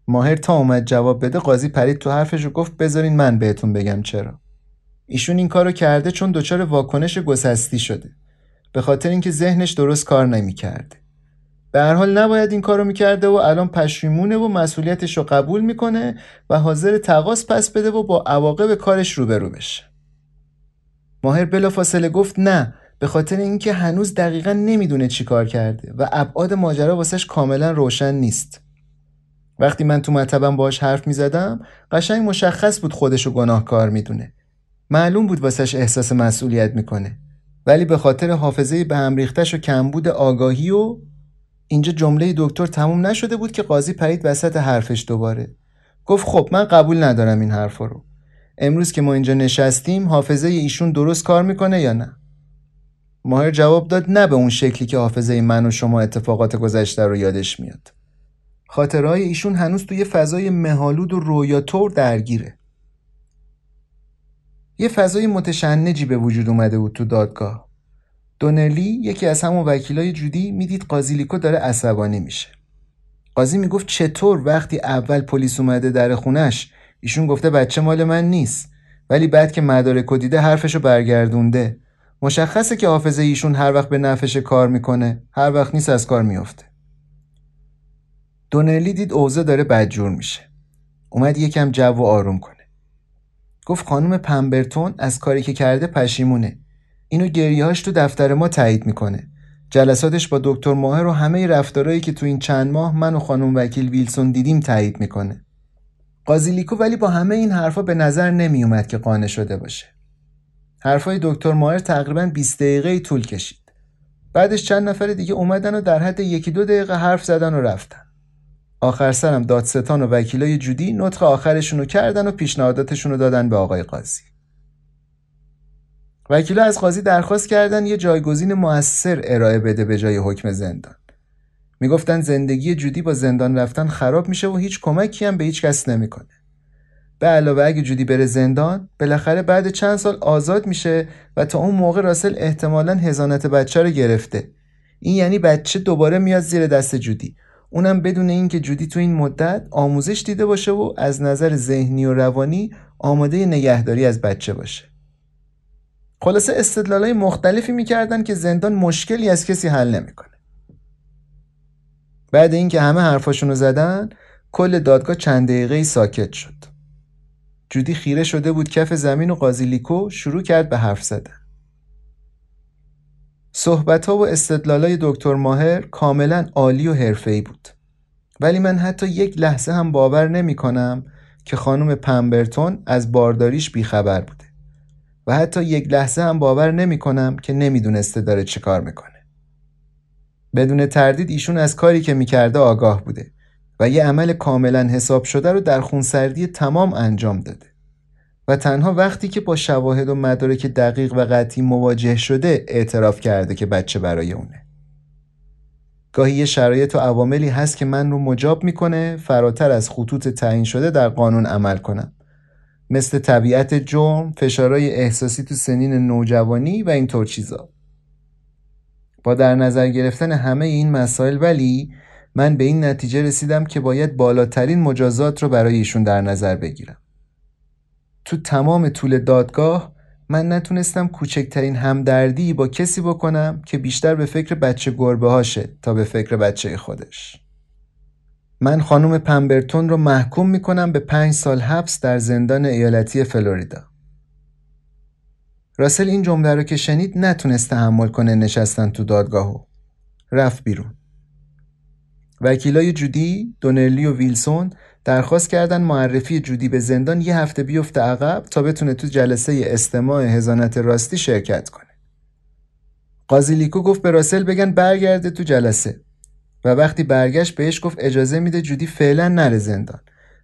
ماهر تا اومد جواب بده قاضی پرید تو حرفش و گفت بذارین من بهتون بگم چرا. ایشون این کارو کرده چون دچار واکنش گسستی شده. به خاطر اینکه ذهنش درست کار نمی‌کرده به هر حال نباید این کارو می‌کرده و الان پشیمونه و مسئولیتش رو قبول می‌کنه و حاضر تقاس پس بده و با عواقب کارش روبرو بشه. ماهر بلافاصله گفت نه به خاطر اینکه هنوز دقیقا نمی‌دونه چی کار کرده و ابعاد ماجرا واسش کاملا روشن نیست. وقتی من تو مطبم باش حرف می‌زدم قشنگ مشخص بود خودشو گناهکار می‌دونه. معلوم بود واسش احساس مسئولیت می‌کنه. ولی به خاطر حافظه به هم ریختش و کمبود آگاهی و اینجا جمله دکتر تموم نشده بود که قاضی پرید وسط حرفش دوباره. گفت خب من قبول ندارم این حرف رو. امروز که ما اینجا نشستیم حافظه ایشون درست کار می‌کنه یا نه؟ ماهر جواب داد نه به اون شکلی که حافظه من و شما اتفاقات گذشته رو یادش میاد. خاطرهای ایشون هنوز توی فضای مهالود و رویاتور درگیره. یه فضای متشنجی به وجود اومده بود تو دادگاه. دونلی یکی از همون وکیلای جودی می‌دید قاضی لیکو داره عصبانی میشه. قاضی می‌گفت چطور وقتی اول پلیس اومده در خونش ایشون گفته بچه مال من نیست ولی بعد که مدارکو دیده حرفشو برگردونده. مشخصه که حافظه ایشون هر وقت به نفش کار می‌کنه هر وقت نیست از کار میافته. دونلی دید اوضاع داره بدجور میشه. اومد یکم جو و آروم کنه. گفت خانم پمبرتون از کاری که کرده پشیمونه. اینو گریهاش تو دفتر ما تایید می‌کنه. جلساتش با دکتر ماهر و همه رفتارهایی که تو این چند ماه من و خانم وکیل ویلسون دیدیم تایید می‌کنه. قاضی لیکو ولی با همه این حرفا به نظر نمیومد که قانع شده باشه. حرفای دکتر ماهر تقریبا 20 دقیقه طول کشید. بعدش چند نفر دیگه اومدن و در حد یکی دو دقیقه حرف زدن و رفتن. آخر سرم دادستان و وکیلای جودی نطق آخرشونو کردن و پیشنهاداتشونو دادن به آقای قاضی. وکیلا از قاضی درخواست کردن یه جایگزین موثر ارائه بده به جای حکم زندان. می‌گفتن زندگی جودی با زندان رفتن خراب میشه و هیچ کمکی هم به هیچ کس نمی‌کنه. به علاوه اگه جودی بره زندان بالاخره بعد چند سال آزاد میشه و تا اون موقع راسل احتمالا هزانت بچه رو گرفته. این یعنی بچه دوباره میاد زیر دست جودی. اونم بدون اینکه جودی تو این مدت آموزش دیده باشه و از نظر ذهنی و روانی آماده نگهداری از بچه باشه. خلاصه استدلالای مختلفی می‌کردن که زندان مشکلی از کسی حل نمی‌کنه. بعد اینکه همه حرفاشونو زدن کل دادگاه چند دقیقه ساکت شد. جودی خیره شده بود کف زمین و قاضی لیکو شروع کرد به حرف زدن. صحبت و استدلالای دکتر ماهر کاملا عالی و حرفه‌ای بود. ولی من حتی یک لحظه هم باور نمی کنم که خانم پمبرتون از بارداریش بیخبر بوده. و حتی یک لحظه هم باور نمی کنم که نمی‌دونسته داره چه کار می‌کنه. بدون تردید ایشون از کاری که می‌کرده آگاه بوده. و یه عمل کاملا حساب شده رو در خونسردی تمام انجام داده. و تنها وقتی که با شواهد و مدارک دقیق و قطعی مواجه شده اعتراف کرده که بچه برای اونه. گاهی یه شرایط و عواملی هست که من رو مجاب می‌کنه فراتر از خطوط تعیین شده در قانون عمل کنم. مثل طبیعت جرم، فشارهای احساسی تو سنین نوجوانی و اینطور چیزا. با در نظر گرفتن همه این مسائل ولی من به این نتیجه رسیدم که باید بالاترین مجازات رو برای ایشون در نظر بگیرم. تو تمام طول دادگاه من نتونستم کوچکترین همدردی با کسی بکنم که بیشتر به فکر بچه گربه هاشه تا به فکر بچه خودش. من خانم پمبرتون رو محکوم می‌کنم به پنج سال حبس در زندان ایالتی فلوریدا. راسل این جمله رو که شنید نتونست تحمل کنه نشستن تو دادگاهو. رفت بیرون. وکیلای جودی، دونرلی و ویلسون درخواست کردن معرفی جودی به زندان یه هفته بیفته عقب تا بتونه تو جلسه استماع هزانت راستی شرکت کنه. قاضی لیکو گفت به راسل بگن برگرده تو جلسه. و وقتی برگشت بهش گفت اجازه میده جودی فعلا نره زندان.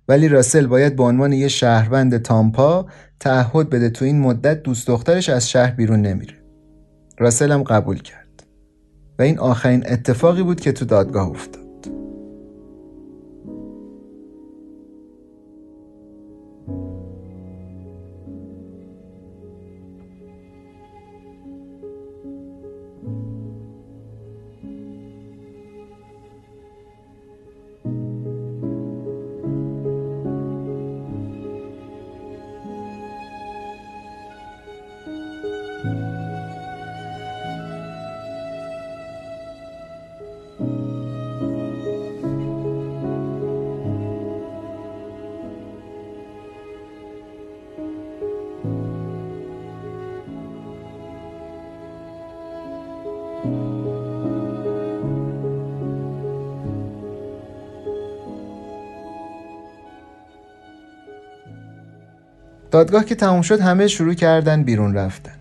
ولی راسل باید به عنوان یه شهروند تامپا تعهد بده تو این مدت دوست دخترش از شهر بیرون نمیره. راسل هم قبول کرد. و این آخرین اتفاقی بود که تو دادگاه افتاد. دادگاه که تموم شد همه شروع کردن بیرون رفتن.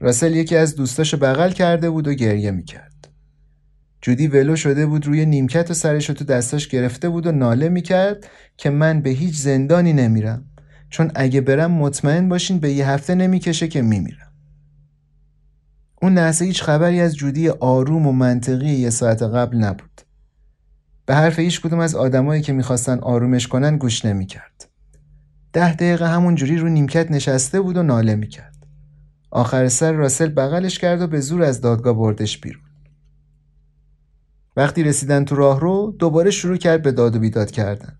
راسل یکی از دوستاشو بغل کرده بود و گریه می‌کرد. جودی ولو شده بود روی نیمکت و سرشو تو دستاش گرفته بود و ناله می‌کرد که من به هیچ زندانی نمیرم. چون اگه برم مطمئن باشین به یه هفته نمی‌کشه که میمیرم. اون لحظه هیچ خبری از جودی آروم و منطقی یه ساعت قبل نبود. به حرف هیچ کدوم از آدمایی که می‌خواستن آرومش کنن گوش نمی‌کرد. ده دقیقه همون جوری رو نیمکت نشسته بود و ناله می‌کرد. آخر سر راسل بغلش کرد و به زور از دادگاه بردش بیرون. وقتی رسیدن تو راه رو دوباره شروع کرد به داد و بیداد کردن.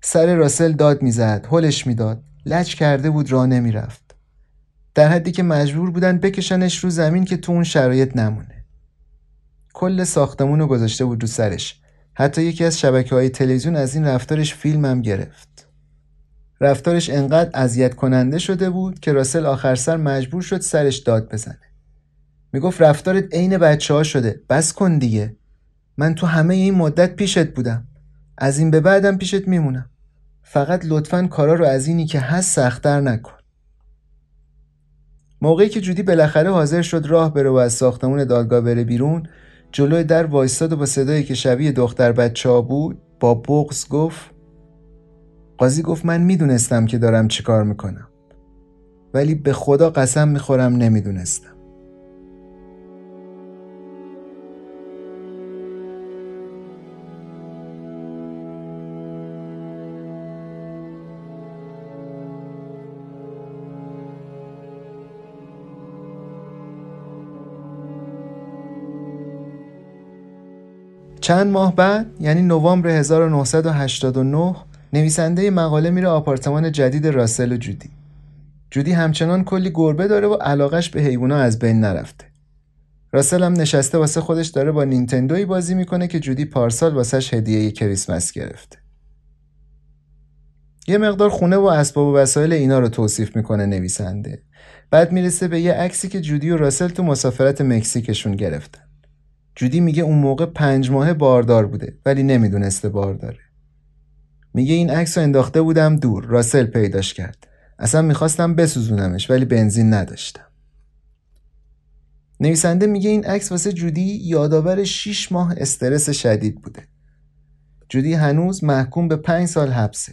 سر راسل داد می‌زد، هلش می‌داد، لج کرده بود راه نمی‌رفت. در حدی که مجبور بودن بکشنش رو زمین که تو اون شرایط نمونه. کل ساختمون رو گذاشته بود رو سرش. حتی یکی از شبکه های تلویزیون از این رفتارش فیلمم گرفت. رفتارش انقدر اذیت کننده شده بود که راسل آخر سر مجبور شد سرش داد بزنه. می‌گفت رفتارت عین بچه ها شده. بس کن دیگه. من تو همه این مدت پیشت بودم. از این به بعدم پیشت میمونم. فقط لطفا کارا رو از اینی که هست سختتر نکن. موقعی که جودی بالاخره حاضر شد راه بره و از ساختمون دادگاه بره بیرون جلوی در وایستاد و با صدایی که شبیه دختر بچه ها بود با بغز گفت قاضی گفت من می‌دونستم که دارم چیکار می‌کنم. ولی به خدا قسم می‌خورم نمی‌دونستم. چند ماه بعد یعنی نوامبر 1989 نویسنده مقاله میره آپارتمان جدید راسل و جودی. جودی همچنان کلی گربه داره و علاقش به حیوونا از بین نرفته. راسل هم نشسته واسه خودش داره با نینتندوی بازی می‌کنه که جودی پارسال واسش هدیه کریسمس گرفته. یه مقدار خونه و اسباب و وسایل اینا رو توصیف می‌کنه نویسنده. بعد می‌رسه به یه عکسی که جودی و راسل تو مسافرت مکزیکشون گرفتن. جودی میگه اون موقع پنج ماه باردار بوده ولی نمی‌دونسته بارداره. میگه این عکس رو انداخته بودم دور. راسل پیداش کرد. اصلا می‌خواستم بسوزونمش ولی بنزین نداشتم. نویسنده میگه این عکس واسه جودی یادآور 6 ماه استرس شدید بوده. جودی هنوز محکوم به 5 سال حبسه.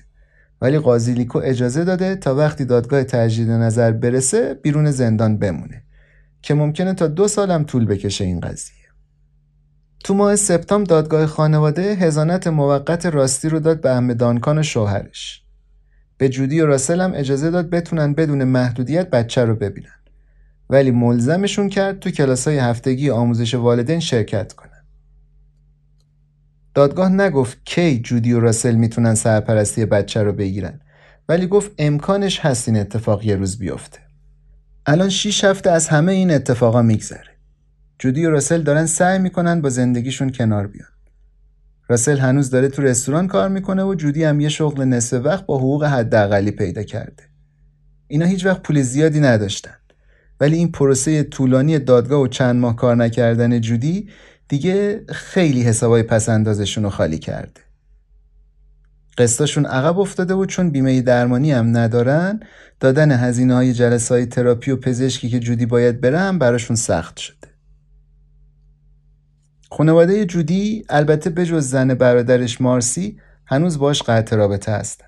ولی قاضی لیکو اجازه داده تا وقتی دادگاه تجدید نظر برسه بیرون زندان بمونه که ممکنه تا دو سالم طول بکشه این قضیه. تو ماه سپتامبر دادگاه خانواده هزانت موقت راستی رو داد به ام دانکان شوهرش. به جودی و راسل هم اجازه داد بتونن بدون محدودیت بچه رو ببینن. ولی ملزمشون کرد تو کلاسای هفتگی آموزش والدین شرکت کنن. دادگاه نگفت کی جودی و راسل می‌تونن سرپرستی بچه رو بگیرن ولی گفت امکانش هست این اتفاق یه روز بیفته. الان 6 هفته از همه این اتفاقا میگذره. جودی و راسل دارن سعی می‌کنن با زندگیشون کنار بیان. راسل هنوز داره تو رستوران کار می‌کنه و جودی هم یه شغل نصف وقت با حقوق حداقلی پیدا کرده. اینا هیچ وقت پول زیادی نداشتن. ولی این پروسه طولانی دادگاه و چند ماه کار نکردن جودی دیگه خیلی حسابای پس اندازشون رو خالی کرده. قسطاشون عقب افتاده و چون بیمه درمانی هم ندارن دادن هزینه های جلسه های تراپی و پزشکی که جودی باید بره هم براشون سخت شده. خانواده جودی البته به جز زن برادرش مارسی هنوز باش قطع رابطه هستن.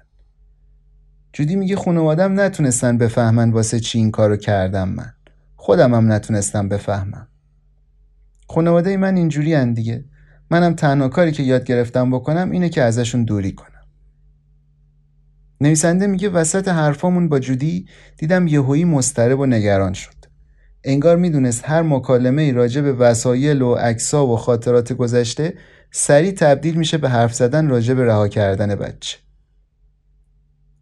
جودی میگه خانوادم نتونستن بفهمن واسه چی این کارو کردم من. خودم هم نتونستم بفهمم. خانواده من اینجوری هن دیگه. منم تنها کاری که یاد گرفتم بکنم اینه که ازشون دوری کنم. نویسنده میگه وسط حرفامون با جودی دیدم یهویی مضطرب و نگران شد. انگار می‌دونست هر مکالمه ای راجع به وسایل و عکسا و خاطرات گذشته سریع تبدیل میشه به حرف زدن راجع به رها کردن بچه.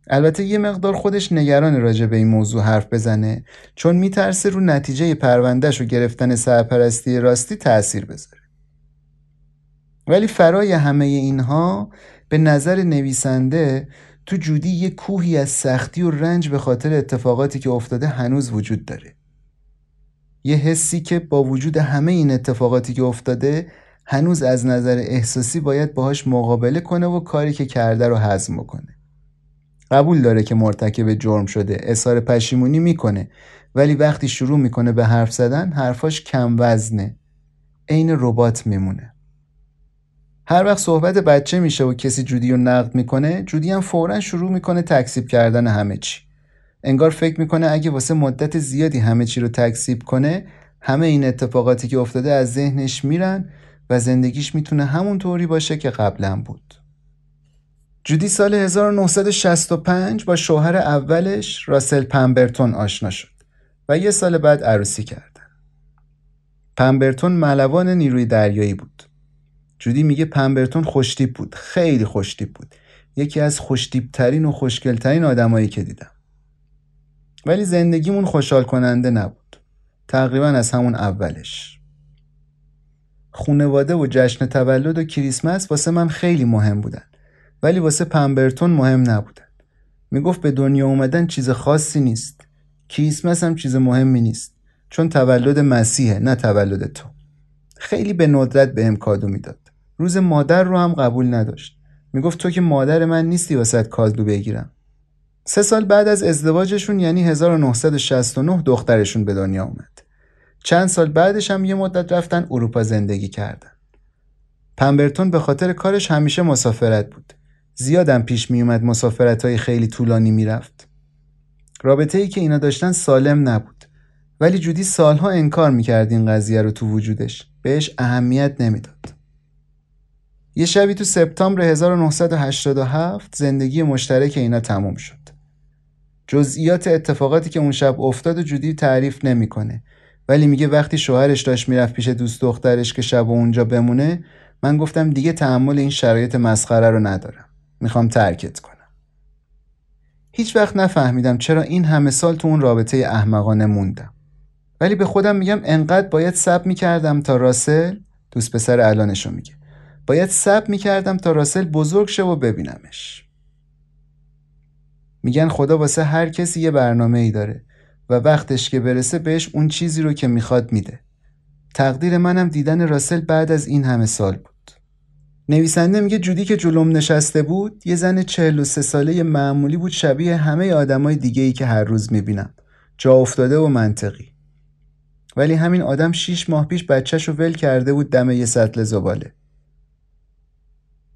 البته یه مقدار خودش نگران راجع به این موضوع حرف بزنه چون میترسه رو نتیجه پروندهش و گرفتن سرپرستی راستی تأثیر بذاره. ولی فرای همه اینها به نظر نویسنده تو جودی یه کوهی از سختی و رنج به خاطر اتفاقاتی که افتاده هنوز وجود داره. یه حسی که با وجود همه این اتفاقاتی که افتاده هنوز از نظر احساسی باید باهاش مقابله کنه و کاری که کرده رو هضم کنه. قبول داره که مرتکب جرم شده اظهار پشیمونی می‌کنه ولی وقتی شروع می‌کنه به حرف زدن حرفاش کم وزنه. عین ربات میمونه. هر وقت صحبت بچه میشه و کسی جودی رو نقد می‌کنه جودی هم فورا شروع می‌کنه تکسیب کردن همه چی. انگار فکر می‌کنه اگه واسه مدت زیادی همه چی رو تکسیب کنه همه این اتفاقاتی که افتاده از ذهنش میرن و زندگیش می‌تونه همون طوری باشه که قبلا بود جودی سال 1965 با شوهر اولش راسل پمبرتون آشنا شد و یه سال بعد عروسی کردن. پمبرتون ملوان نیروی دریایی بود. جودی میگه پمبرتون خوشتیپ بود. خیلی خوشتیپ بود. یکی از خوشتیپ ترین و خوشگل ترین آدمایی که دیدم. ولی زندگیمون خوشحال کننده نبود. تقریبا از همون اولش. خونواده و جشن تولد و کریسمس واسه من خیلی مهم بودن. ولی واسه پمبرتون مهم نبودن. می‌گفت به دنیا اومدن چیز خاصی نیست. کریسمس هم چیز مهمی نیست. چون تولد مسیحه نه تولد تو. خیلی به ندرت به کادو می‌داد. روز مادر رو هم قبول نداشت. می‌گفت تو که مادر من نیستی واسه کادو بگیرم. سه سال بعد از ازدواجشون یعنی 1969 دخترشون به دنیا اومد. چند سال بعدش هم یه مدت رفتن اروپا زندگی کردن. پمبرتون به خاطر کارش همیشه مسافرت بود. زیادم پیش می اومد مسافرت های خیلی طولانی می‌رفت. رابطه ای که اینا داشتن سالم نبود. ولی جودی سالها انکار می‌کرد این قضیه رو تو وجودش. بهش اهمیت نمی‌داد. یه شبی تو سپتامبر 1987 زندگی مشترک اینا تموم شد. جزئیات اتفاقاتی که اون شب افتاد و جودی تعریف نمی‌کنه. ولی میگه وقتی شوهرش داشت می‌رفت پیش دوست دخترش که شب و اونجا بمونه من گفتم دیگه تحمل این شرایط مسخره رو ندارم. می‌خوام ترکت کنم. هیچ وقت نفهمیدم چرا این همه سال تو اون رابطه احمقانه موندم. ولی به خودم میگم انقدر باید سب می‌کردم تا راسل دوست پسر الانشو میگه باید سب می‌کردم تا راسل بزرگ شه و ببینمش. میگن خدا واسه هر کسی یه برنامه ای داره و وقتش که برسه بهش اون چیزی رو که می‌خواد میده. تقدیر منم دیدن راسل بعد از این همه سال بود. نویسنده میگه جودی که جلوم نشسته بود یه زن 43 ساله معمولی بود شبیه همه آدمای دیگه ای که هر روز می‌بینم. جا افتاده و منطقی. ولی همین آدم شیش ماه پیش بچهش رو ول کرده بود دم یه سطل زباله.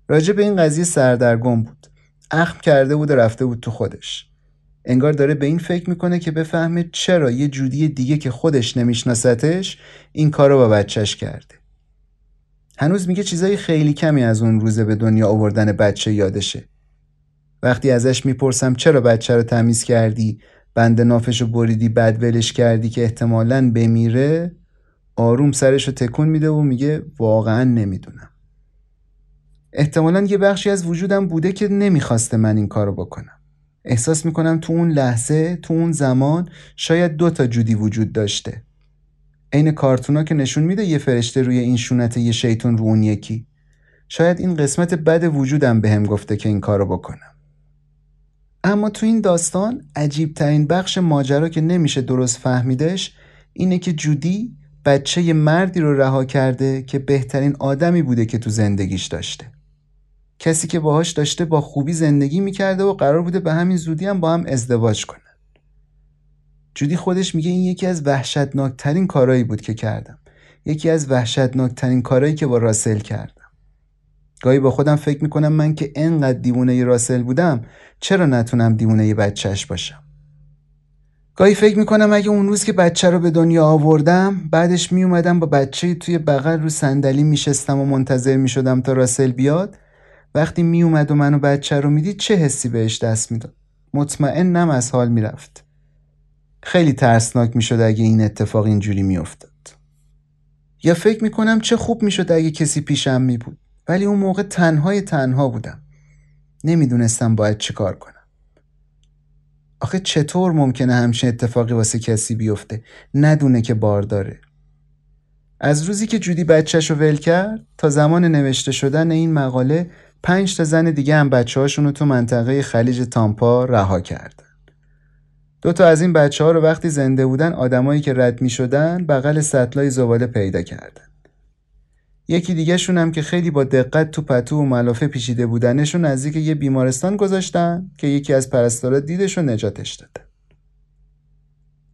راجع به این قضیه سردرگم بود. اخم کرده بود و رفته بود تو خودش. انگار داره به این فکر می‌کنه که بفهمه چرا یه جودی دیگه که خودش نمیشناستش این کارو با بچهش کرده. هنوز میگه چیزای خیلی کمی از اون روزه به دنیا آوردن بچه یادشه. وقتی ازش می‌پرسم چرا بچه رو تمیز کردی بند نافشو بریدی بد ولش کردی که احتمالا بمیره آروم سرشو تکون میده و میگه واقعا نمی‌دونم. احتمالا یه بخشی از وجودم بوده که نمی‌خواسته من این کارو بکنم. احساس می‌کنم تو اون لحظه تو اون زمان شاید دو تا جودی وجود داشته. عین کارتونا که نشون میده یه فرشته روی این شونت یه شیطون رو اون یکی. شاید این قسمت بد وجودم به گفته که این کارو بکنم. اما تو این داستان عجیب ترین بخش ماجرا که نمیشه درست فهمیدش اینه که جودی بچه مردی رو رها کرده که بهترین آدمی بوده که تو زندگیش داشته. کسی که باهاش داشته با خوبی زندگی می‌کرده و قرار بوده به همین زودی هم با هم ازدواج کنه. جودی خودش میگه این یکی از وحشتناکترین کارهایی بود که کردم. یکی از وحشتناکترین کارهایی که با راسل کردم. گاهی با خودم فکر می‌کنم من که انقدر دیوونه راسل بودم چرا نتونم دیوونه بچهش باشم؟ گاهی فکر می‌کنم اگه اون روز که بچه رو به دنیا آوردم بعدش میومدم با بچه توی بغل رو صندلی میشستم و منتظر می‌شدم تا راسل بیاد. وقتی میومد و منو بچه رو می‌دید چه حسی بهش دست می‌داد؟ مطمئنم از حال می‌رفت. خیلی ترسناک می‌شد اگه این اتفاق اینجوری میافتاد. یا فکر می‌کنم چه خوب می‌شد اگه کسی پیشم میبود. ولی اون موقع تنهای تنها بودم. نمی‌دونستم باید چه کار کنم. آخه چطور ممکنه همچین اتفاقی واسه کسی بیفته؟ ندونه که بار داره. از روزی که جودی بچهش رو ول کرد تا زمان نوشته شدن این مقاله پنج تا زن دیگه هم بچه هاشون رو تو منطقه خلیج تامپا رها کردن دو تا از این بچه ها رو وقتی زنده بودن آدمایی که رد می شدن بغل سطلای زباله پیدا کردن یکی دیگه هم که خیلی با دقت تو پتو و ملافه پیچیده بودنشون نزدیک یه بیمارستان گذاشتن که یکی از پرستارا دیدش و نجاتش داده.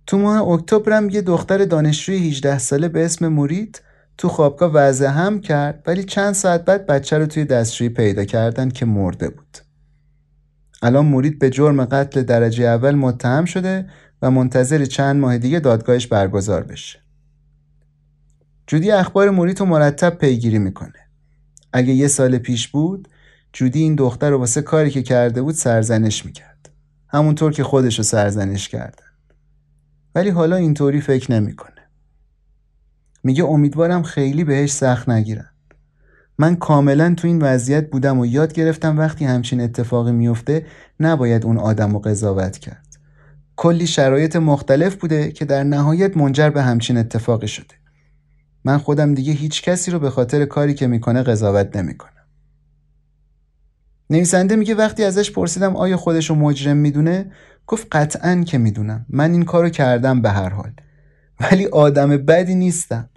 تو ماه اکتبرم یه دختر دانشجوی 18 ساله به اسم مورید تو خوابگاه وضع هم کرد ولی چند ساعت بعد بچه رو توی دستشویی پیدا کردن که مرده بود. الان مورید به جرم قتل درجه اول متهم شده و منتظر چند ماه دیگه دادگاهش برگزار بشه. جودی اخبار موریتو مرتب پیگیری می‌کنه. اگه یه سال پیش بود جودی این دختر رو واسه کاری که کرده بود سرزنش می‌کرد. همونطور که خودش رو سرزنش کردن. ولی حالا اینطوری فکر نمی‌کنه. میگه امیدوارم خیلی بهش سخت نگیرن. من کاملا تو این وضعیت بودم و یاد گرفتم وقتی همچین اتفاقی میفته نباید اون آدم رو قضاوت کرد. کلی شرایط مختلف بوده که در نهایت منجر به همچین اتفاقی شده. من خودم دیگه هیچ کسی رو به خاطر کاری که می‌کنه قضاوت نمی‌کنم. نویسنده میگه وقتی ازش پرسیدم آیا خودش رو مجرم می‌دونه گفت قطعا که می‌دونم من این کارو کردم به هر حال ولی آدم بدی نیستم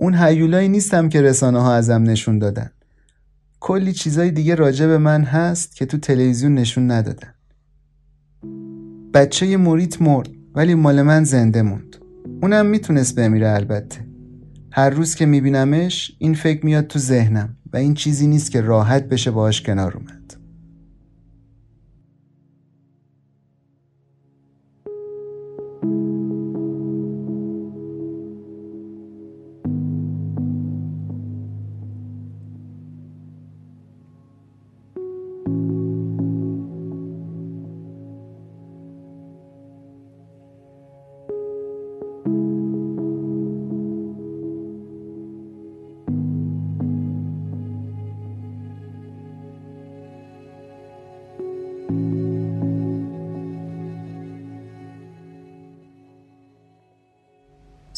اون هیولایی نیستم که رسانه ها ازم نشون دادن. کلی چیزای دیگه راجع به من هست که تو تلویزیون نشون ندادن. بچه موریت مرد ولی مال من زنده موند. اونم می‌تونست بمیره البته. هر روز که میبینمش این فکر میاد تو ذهنم و این چیزی نیست که راحت بشه باهاش کنار اومد.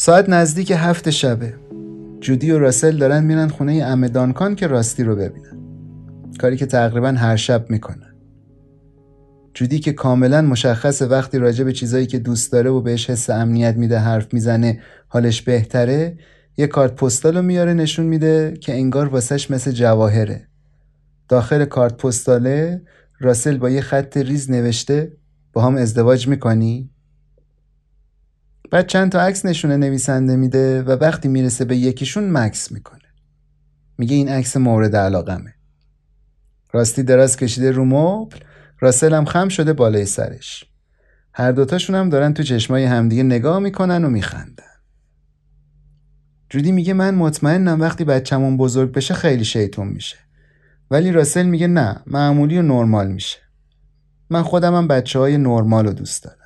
ساعت نزدیک هفت شبه. جودی و راسل دارن میرن خونه امدانکان که راستی رو ببینن. کاری که تقریبا هر شب می‌کنن. جودی که کاملا مشخصه وقتی راجع به چیزایی که دوست داره و بهش حس امنیت میده حرف می‌زنه حالش بهتره یه کارت پستال رو میاره نشون میده که انگار واسش مثل جواهره. داخل کارت پستاله راسل با یه خط ریز نوشته با هم ازدواج می‌کنی؟ بعد چند تا عکس نشونه نویسنده میده و وقتی می‌رسه به یکیشون مکس می‌کنه. میگه این عکس مورد علاقمه. راستی دراز کشیده رو مبل راسل هم خم شده بالای سرش. هر دوتاشون هم دارن تو چشمای همدیگه نگاه می‌کنن و میخندن. جودی میگه من مطمئنم وقتی بچه‌مون بزرگ بشه خیلی شیطون میشه. ولی راسل میگه نه معمولی و نرمال میشه. من خودم هم بچه های نرمال رو دوست دارم.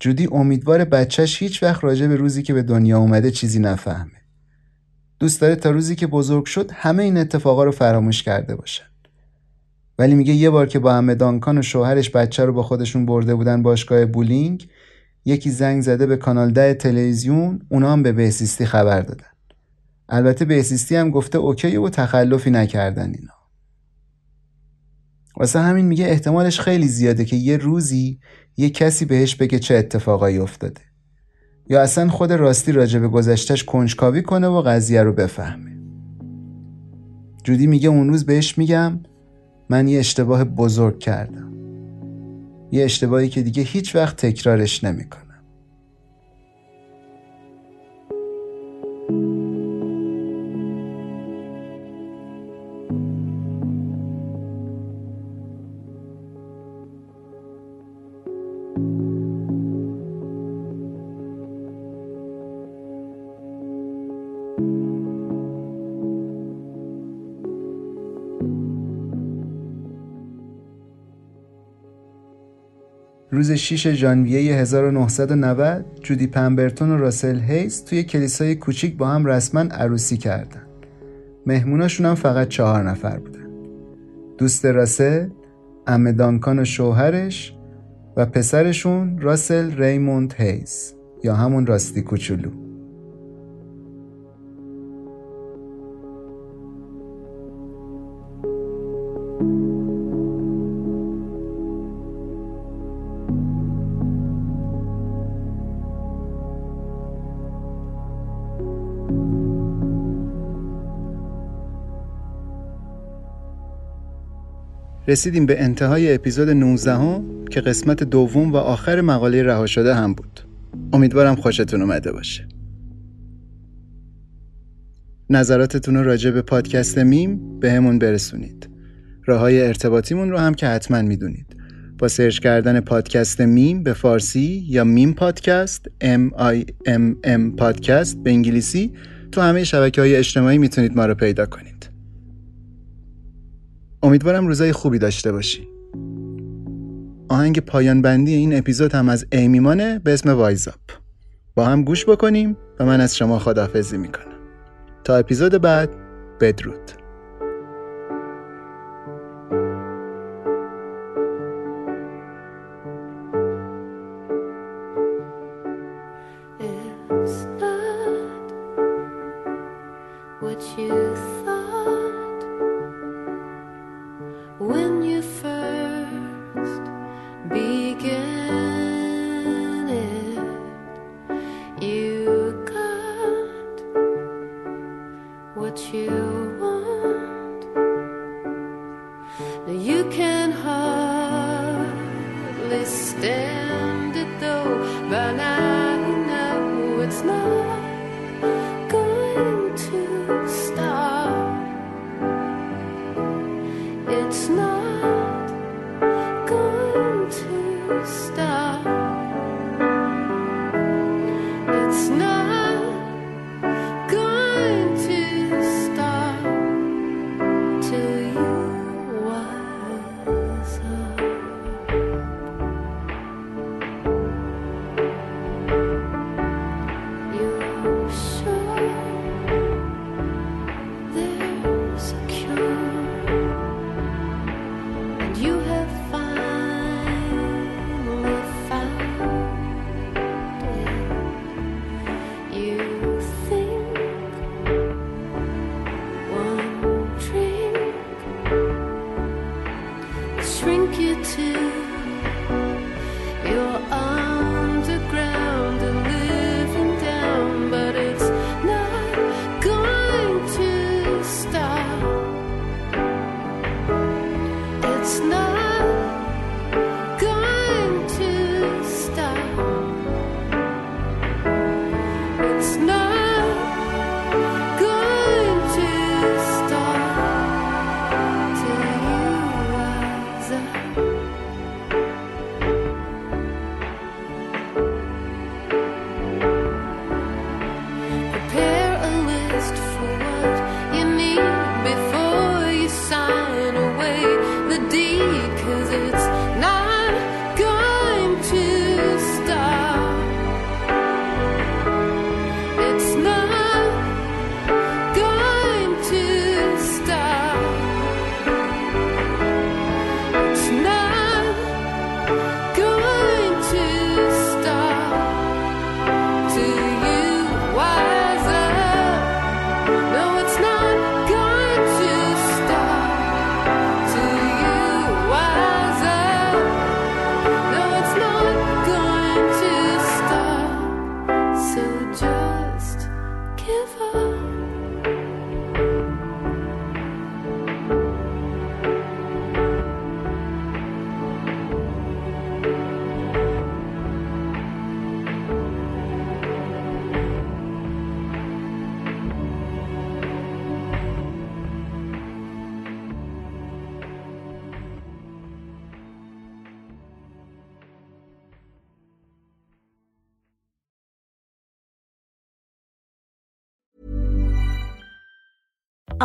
جودی امیدوار بچهش هیچ وقت راجع به روزی که به دنیا اومده چیزی نفهمه. دوست داره تا روزی که بزرگ شد همه این اتفاقا رو فراموش کرده باشن. ولی میگه یه بار که با همه دانکان و شوهرش بچه رو با خودشون برده بودن باشگاه بولینگ یکی زنگ زده به کانال ده تلویزیون اونا هم به بهسیستی خبر دادن. البته بهسیستی هم گفته اوکی و تخلفی نکردن اینا. واسه همین میگه احتمالش خیلی زیاده که یه روزی یه کسی بهش بگه چه اتفاقایی افتاده. یا اصلا خود راستی راجع به گذشتش کنجکاوی کنه و قضیه رو بفهمه. جودی میگه اون روز بهش میگم من یه اشتباه بزرگ کردم. یه اشتباهی که دیگه هیچ وقت تکرارش نمی‌کنم. روز 6 ژانویه 1990 جودی پمبرتون و راسل هیز توی کلیسای کوچیک با هم رسما عروسی کردن. مهموناشون هم فقط چهار نفر بودن. دوست راسل، ام دانکان و شوهرش و پسرشون راسل ریموند هیز یا همون راستی کوچولو. رسیدیم به انتهای اپیزود 19 هم که قسمت دوم و آخر مقاله رها شده هم بود. امیدوارم خوشتون اومده باشه. نظراتتون راجع به پادکست میم بهمون برسونید. راه های ارتباطیمون رو هم که حتما می‌دونید. با سرچ کردن پادکست میم به فارسی یا میم پادکست M I M M پادکست به انگلیسی تو همه شبکه های اجتماعی می‌تونید ما رو پیدا کنید. امیدوارم روزای خوبی داشته باشی. آهنگ پایان بندی این اپیزود هم از ایمیمانه به اسم وایزاپ. با هم گوش بکنیم و من از شما خداحافظی می‌کنم. تا اپیزود بعد بدرود. you.